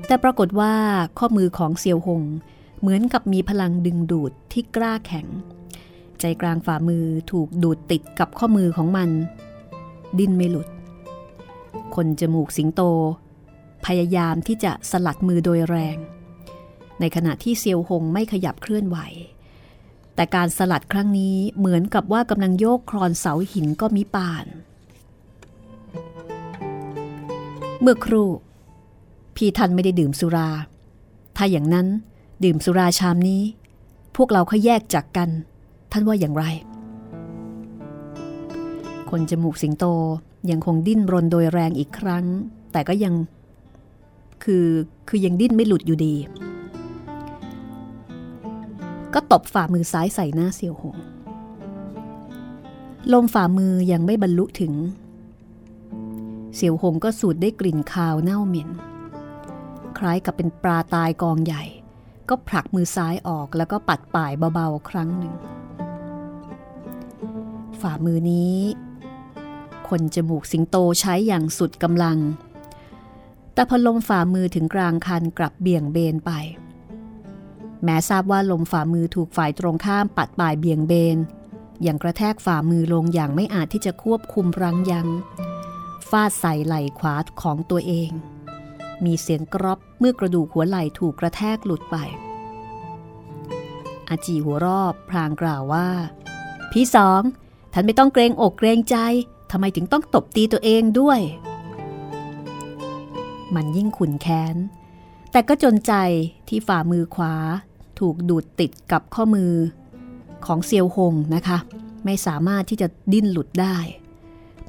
แต่ปรากฏว่าข้อมือของเซียวหงเหมือนกับมีพลังดึงดูดที่กล้าแข็ง ใจกลางฝ่ามือถูกดูดติดกับข้อมือของมัน ดิ้นไม่หลุด คนจมูกสิงโต พยายามที่จะสลัดมือโดยแรง ในขณะที่เซียวหงไม่ขยับเคลื่อนไหว แต่การสลัดครั้งนี้เหมือนกับว่ากำลังโยกคลอนเสาหินก็มิปาน เมื่อครู่ พี่ทันไม่ได้ดื่มสุรา ถ้าอย่างนั้นดื่มสุราชามนี้ พวกเราค่อยแยกจากกัน ท่านว่าอย่างไร คนจมูกสิงโตยังคงดิ้นรนโดยแรงอีกครั้ง แต่ก็ยัง คือคือยังดิ้นไม่หลุดอยู่ดี ก็ตบฝ่ามือซ้ายใส่หน้าเสี่ยวหง ลมฝ่ามือยังไม่บรรลุถึง เสียวหงก็สูดได้กลิ่นคาวเน่าเหม็น คล้ายกับเป็นปลาตายกองใหญ่ ก็ผลักมือซ้ายออกแล้วก็ปัดป่ายเบาๆครั้งหนึ่ง ฝ่ามือนี้ คนจมูกสิงโตใช้อย่างสุดกำลัง แต่พอลมฝ่ามือถึงกลางคันกลับเบี่ยงเบนไป แม้ทราบว่าลมฝ่ามือถูกฝ่ายตรงข้ามปัดป่ายเบี่ยงเบน อย่างกระแทกฝ่ามือลงอย่างไม่อาจที่จะควบคุมรังยัง้งฟาดใส่ไหล่ขวาของตัวเอง มีเสียงกรอบเมื่อกระดูกหัวไหล่ถูกกระแทกหลุดไป อาจีหัวรอบพลางกล่าวว่า พี่สองท่านไม่ต้องเกรงอกเกรงใจทำไมถึงต้องตบตีตัวเองด้วย มันยิ่งขุนแค้น แต่ก็จนใจที่ฝ่ามือขวา ถูกดูดติดกับข้อมือของเซียวหงนะคะ ไม่สามารถที่จะดิ้นหลุดได้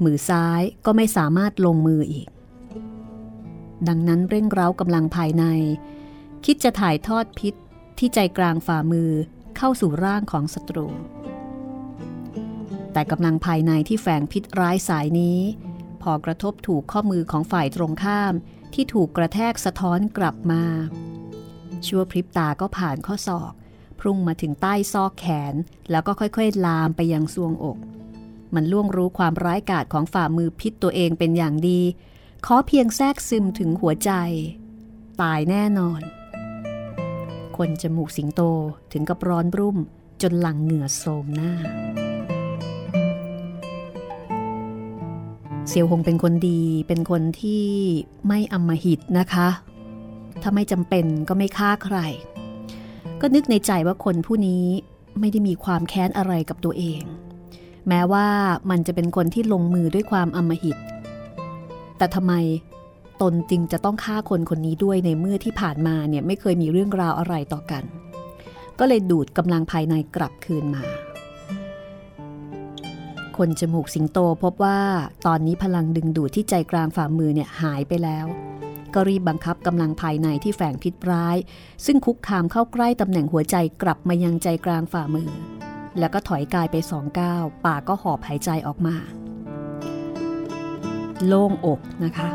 มือซ้ายก็ไม่สามารถลงมืออีก ดังนั้นเร่งเร้ากำลังภายใน คิดจะถ่ายทอดพิษที่ใจกลางฝ่ามือเข้าสู่ร่างของศัตรู แต่กำลังภายในที่แฝงพิษร้ายสายนี้ พอกระทบถูกข้อมือของฝ่ายตรงข้ามที่ถูกกระแทกสะท้อนกลับมา ชั่วพริบตาก็ผ่านข้อศอกพุ่งมาถึงใต้ซอกแขน แล้วก็ค่อยๆ ลามไปยังซวงอก มันล่วงรู้ความร้ายกาจของฝ่ามือพิษตัวเองเป็นอย่างดี ขอเพียงแทรกซึมถึงหัวใจ ตายแน่นอน คนจมูกสิงโตถึงกับร้อนรุ่มจนหลังเหงื่อโสมหน้า เซียวหงเป็นคนดีเป็นคนที่ไม่อำมหิตนะคะ ถ้าไม่จำเป็นก็ไม่ฆ่าใคร ก็นึกในใจว่าคนผู้นี้ไม่ได้มีความแค้นอะไรกับตัวเอง แม้ว่ามันจะเป็นคนที่ลงมือด้วยความอำมหิต แต่ทำไมตนจึงจะต้องฆ่าคนคนนี้ด้วยในเมื่อที่ผ่านมาเนี่ยไม่เคยมีเรื่องราวอะไรต่อกัน ก็เลยดูดกำลังภายในกลับคืนมา คนจมูกสิงโตพบว่าตอนนี้พลังดึงดูดที่ใจกลางฝ่ามือเนี่ยหายไปแล้ว ก็รีบบังคับกำลังภายในที่แฝงพิษร้าย ซึ่งคุกคามเข้าใกล้ตำแหน่งหัวใจกลับมายังใจกลางฝ่ามือ แล้วก็ถอยกายไปสองก้าวป่ากก็หอบหายใจออกมา โล่งอกนะคะ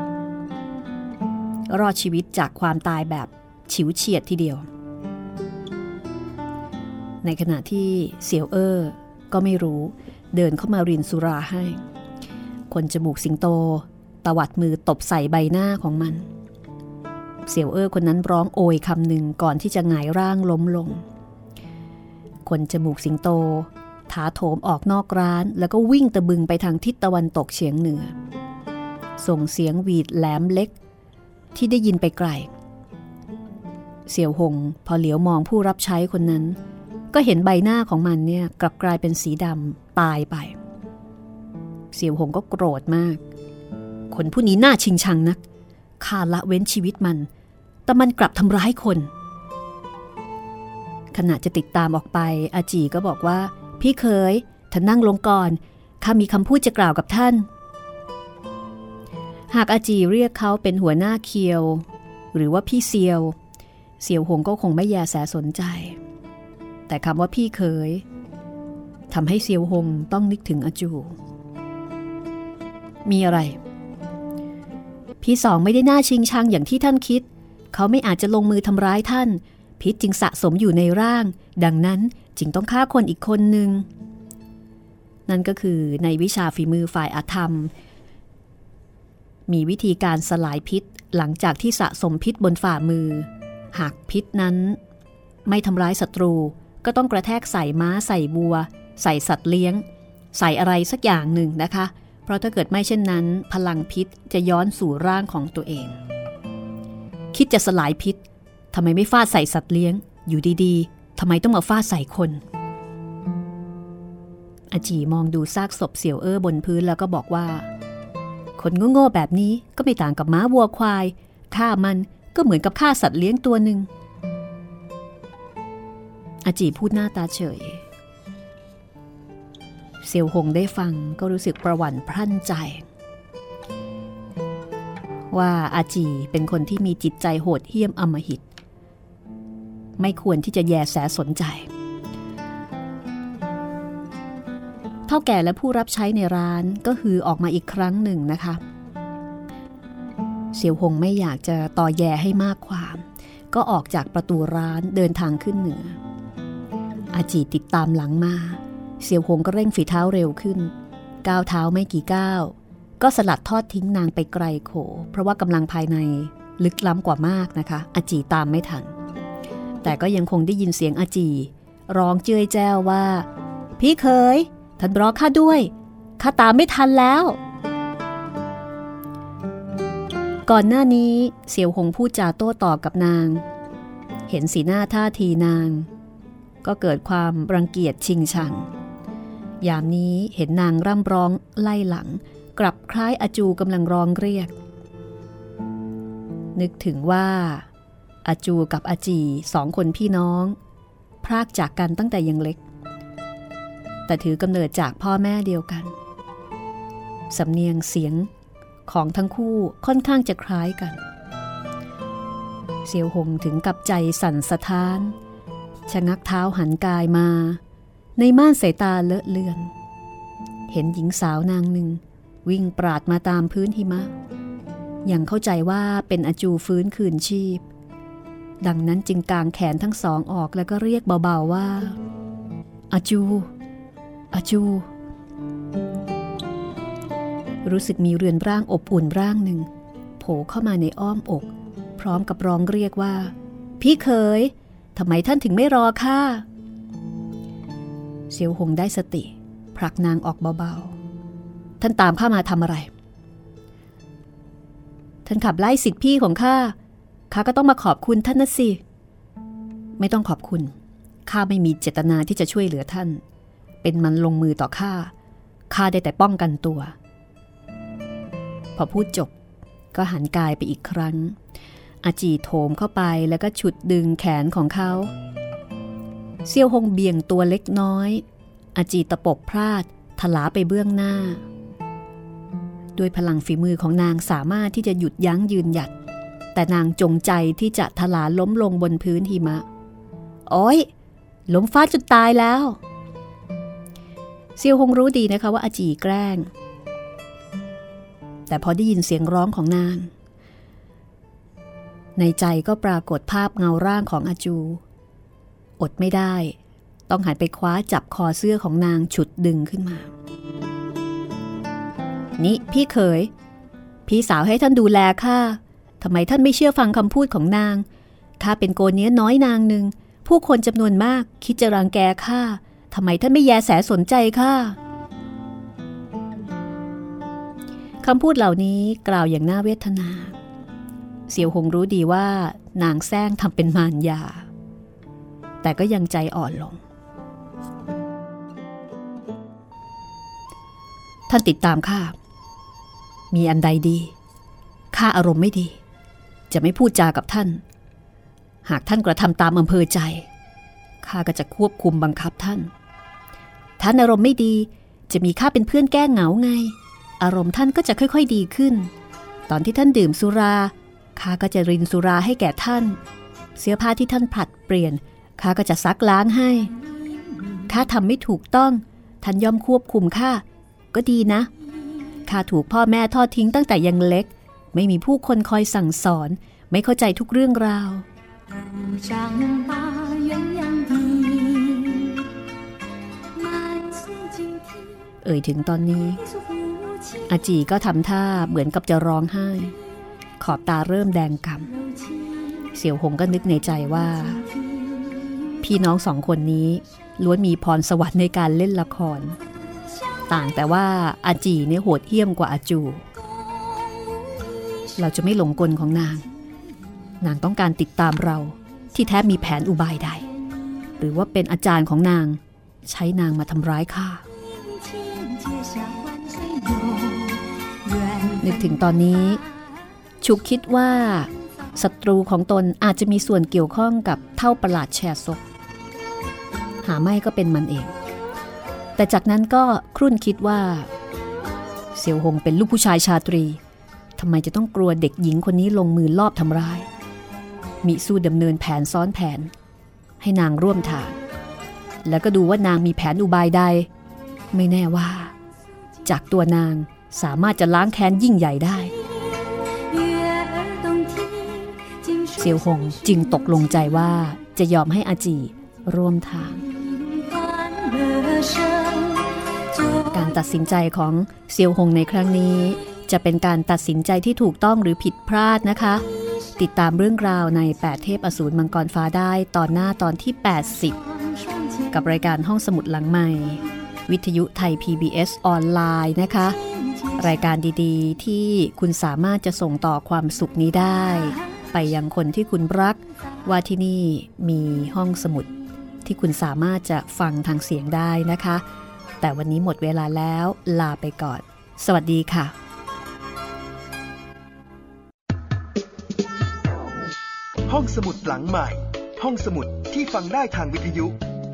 รอดชีวิตจากความตายแบบฉิวเฉียดทีเดียว ในขณะที่เสี่ยวเอ้อก็ไม่รู้เดินเข้ามารินสุราให้ คนจมูกสิงโต ตวัดมือตบใส่ใบหน้าของมัน เสี่ยวเอ้อคนนั้นร้องโอยคำหนึ่งก่อนที่จะหงายร่างล้มลง คนจมูกสิงโต ถาโถมออกนอกร้าน แล้วก็วิ่งตะบึงไปทางทิศตะวันตกเฉียงเหนือ ส่งเสียงหวีดแหลมเล็ก ที่ได้ยินไปไกล เสี่ยวหง พอเหลียวมองผู้รับใช้คนนั้น ก็เห็นใบหน้าของมันเนี่ยกลับกลายเป็นสีดำตายไป เสี่ยวหงก็โกรธมาก คนผู้นี้น่าชิงชังนักข้าละเว้นชีวิตมัน แต่มันกลับทำร้ายคน ขณะจะติดตามออกไป อาจีก็บอกว่า พี่เคยท่านนั่งลงก่อนข้ามีคำพูดจะกล่าวกับท่าน หากอาจีเรียกเขาเป็นหัวหน้าเคียว หรือว่าพี่เซียว เซียวหงก็คงไม่แยแสสนใจ แต่คำว่าพี่เคยทำให้เซียวหงต้องนึกถึงอาจู มีอะไร พี่สองไม่ได้น่าชิงชังอย่างที่ท่านคิด เขาไม่อาจจะลงมือทำร้ายท่าน พิษจึงสะสมอยู่ในร่าง ดังนั้นจึงต้องฆ่าคนอีกคนหนึ่ง นั่นก็คือในวิชาฝีมือฝ่ายอาธรรม มีวิธีการสลายพิษหลังจากที่สะสมพิษบนฝ่ามือ หากพิษนั้น ไม่ทำร้ายศัตรูก็ต้องกระแทกใส่ม้าใส่บัว ใส่สัตว์เลี้ยง ใส่อะไรสักอย่างหนึ่งนะคะ เพราะถ้าเกิดไม่เช่นนั้น พลังพิษจะย้อนสู่ร่างของตัวเอง คิดจะสลายพิษทำไมไม่ฟาดใส่สัตว์เลี้ยง อยู่ดีๆทำไมต้องมาฟาดใส่คนอาจีมองดูซากศพเสี่ยวเอ้อบนพื้นแล้วก็บอกว่า คนโง่ๆแบบนี้ก็ไม่ต่างกับม้าวัวควายฆ่ามันก็เหมือนกับฆ่าสัตว์เลี้ยงตัวหนึ่งอาจีพูดหน้าตาเฉยเซียวหงได้ฟังก็รู้สึกประหวั่นพรั่นใจ ว่าอาจีเป็นคนที่มีจิตใจโหดเหี้ยมอำมหิต ไม่ควรที่จะแยแสสนใจเท่าแก่และผู้รับใช้ในร้านก็คือออกมาอีกครั้งหนึ่งนะคะเซียวหงไม่อยากจะต่อแยให้มากความ ก็ออกจากประตูร้านเดินทางขึ้นเหนือ อาจีติดตามหลังมาเซียวหงก็เร่งฝีเท้าเร็วขึ้น ก้าวเท้าไม่กี่ก้าว ก็สลัดทอดทิ้งนางไปไกลโข เพราะว่ากำลังภายในลึกล้ำกว่ามากนะคะ อาจีตามไม่ทัน แต่ก็ยังคงได้ยินเสียงอาจี ร้องเจ้ยแจ้วว่า พี่เคย ท่านรอข้าด้วย ข้าตามไม่ทันแล้ว ก่อนหน้านี้เสี่ยวหงพูดจาโต้ตอบกับนาง เห็นสีหน้าท่าทีนาง ก็เกิดความรังเกียจชิงชังยามนี้เห็นนางร่ำร้องไล่หลัง กลับคล้ายอาจูกำลังร้องเรียก นึกถึงว่า อาจูกับอาจีสองคนพี่น้อง พรากจากกันตั้งแต่ยังเล็ก แต่ถือกำเนิดจากพ่อแม่เดียวกัน สำเนียงเสียงของทั้งคู่ค่อนข้างจะคล้ายกัน เสียวหงถึงกับใจสั่นสะท้าน ชะงักเท้าหันกายมา ในม่านสายตาเลอะเลือน เห็นหญิงสาวนางหนึ่ง วิ่งปราดมาตามพื้นหิมะยังเข้าใจว่าเป็นอจูฟื้นคืนชีพ ดังนั้นจึงกางแขนทั้งสองออกแล้วก็เรียกเบาๆว่า อาจู อาจู รู้สึกมีเรือนร่างอบอุ่นร่างหนึ่งโผล่เข้ามาในอ้อมอก พร้อมกับร้องเรียกว่า พี่เคยทำไมท่านถึงไม่รอข้าเสียวหงได้สติ ผลักนางออกเบาๆ ท่านตามข้ามาทำอะไร ท่านขับไล่สิทธิพี่ของข้า ข้าก็ต้องมาขอบคุณท่านนะสิ ไม่ต้องขอบคุณ ข้าไม่มีเจตนาที่จะช่วยเหลือท่าน เป็นมันลงมือต่อข้า ข้าได้แต่ป้องกันตัว พอพูดจบ ก็หันกายไปอีกครั้ง อาจีโถมเข้าไปแล้วก็ฉุดดึงแขนของเขาเซียวหงเบี่ยงตัวเล็กน้อย อาจีตะปบพลาดถลาไปเบื้องหน้า ด้วยพลังฝีมือของนางสามารถที่จะหยุดยั้งยืนหยัด แต่นางจงใจที่จะถลาล้มลงบนพื้นหิมะ โอ้ยล้มฟาดจนตายแล้วเซียวหงรู้ดีนะคะว่าอาจีแกล้ง แต่พอได้ยินเสียงร้องของนาง ในใจก็ปรากฏภาพเงาร่างของอาจู อดไม่ได้ ต้องหันไปคว้าจับคอเสื้อของนางฉุดดึงขึ้นมา นี่พี่เขย พี่สาวให้ท่านดูแลข้าทำไมท่านไม่เชื่อฟังคำพูดของนางข้าเป็นโกเนี้ยน้อยนางหนึ่งผู้คนจำนวนมากคิดจะรังแกข้าทำไมท่านไม่แยแสสนใจข้าคำพูดเหล่านี้กล่าวอย่างน่าเวทนา เสียวหงรู้ดีว่านางแซงทำเป็นมารยา แต่ก็ยังใจอ่อนลง ท่านติดตามข้า มีอันใดดีข้าอารมณ์ไม่ดี จะไม่พูดจากับท่าน หากท่านกระทำตามอำเภอใจข้าก็จะควบคุมบังคับท่าน ท่านอารมณ์ไม่ดีจะมีข้าเป็นเพื่อนแก้เหงาไง อารมณ์ท่านก็จะค่อยๆดีขึ้น ตอนที่ท่านดื่มสุราข้าก็จะรินสุราให้แก่ท่าน เสื้อผ้าที่ท่านผลัดเปลี่ยนข้าก็จะซักล้างให้ข้าทำไม่ถูกต้อง ท่านย่อมควบคุมข้าก็ดีนะาถูกพ่อแม่ทอดทิ้งตั้งแต่ยังเล็ก ไม่มีผู้คนคอยสั่งสอน ไม่เข้าใจทุกเรื่องราวเอ่ยถึงตอนนี้ อาจีก็ทำท่าเหมือนกับจะร้องไห้ ขอบตาเริ่มแดงกำเสี่ยวหงก็นึกในใจว่า พี่น้องสองคนนี้ล้วนมีพรสวรรค์ในการเล่นละคร่างแต่ว่าอาจีเนี่ยโหดเหี้ยมกว่าอาจู เราจะไม่หลงกลของนาง นางต้องการติดตามเราที่แท้มีแผนอุบายใด หรือว่าเป็นอาจารย์ของนาง ใช้นางมาทำร้ายข้านึกถึงตอนนี้ ชุกคิดว่าศัตรูของตนอาจจะมีส่วนเกี่ยวข้องกับเท่าประหลาดแชร์ซก หาไม่ก็เป็นมันเอง แต่จากนั้นก็ครุ่นคิดว่า เสี่ยวหงเป็นลูกผู้ชายชาตรีทำไมจะต้องกลัวเด็กหญิงคนนี้ลงมือลอบทำร้ายมีสู้ดำเนินแผนซ้อนแผน ให้นางร่วมทาง แล้วก็ดูว่านางมีแผนอุบายใด ไม่แน่ว่า จากตัวนางสามารถจะล้างแค้นยิ่งใหญ่ได้ เซียวหงจึงตกลงใจว่าจะยอมให้อาจีร่วมทาง การตัดสินใจของเซียวหงในครั้งนี้ จะเป็นการตัดสินใจที่ถูกต้องหรือผิดพลาดนะคะ ติดตามเรื่องราวใน 8 เทพอสูรมังกรฟ้าได้ตอนหน้าตอนที่ 80 กับรายการห้องสมุดหลังใหม่ วิทยุไทย PBS ออนไลน์นะคะ รายการดีๆ ที่คุณสามารถจะส่งต่อความสุขนี้ได้ ไปยังคนที่คุณรัก ว่าที่นี่มีห้องสมุดที่คุณสามารถจะฟังทางเสียงได้นะคะ แต่วันนี้หมดเวลาแล้วลาไปก่อน สวัสดีค่ะ ห้องสมุดหลังใหม่ ห้องสมุดที่ฟังได้ทางวิทยุ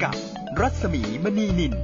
กับรัศมีมณีนิน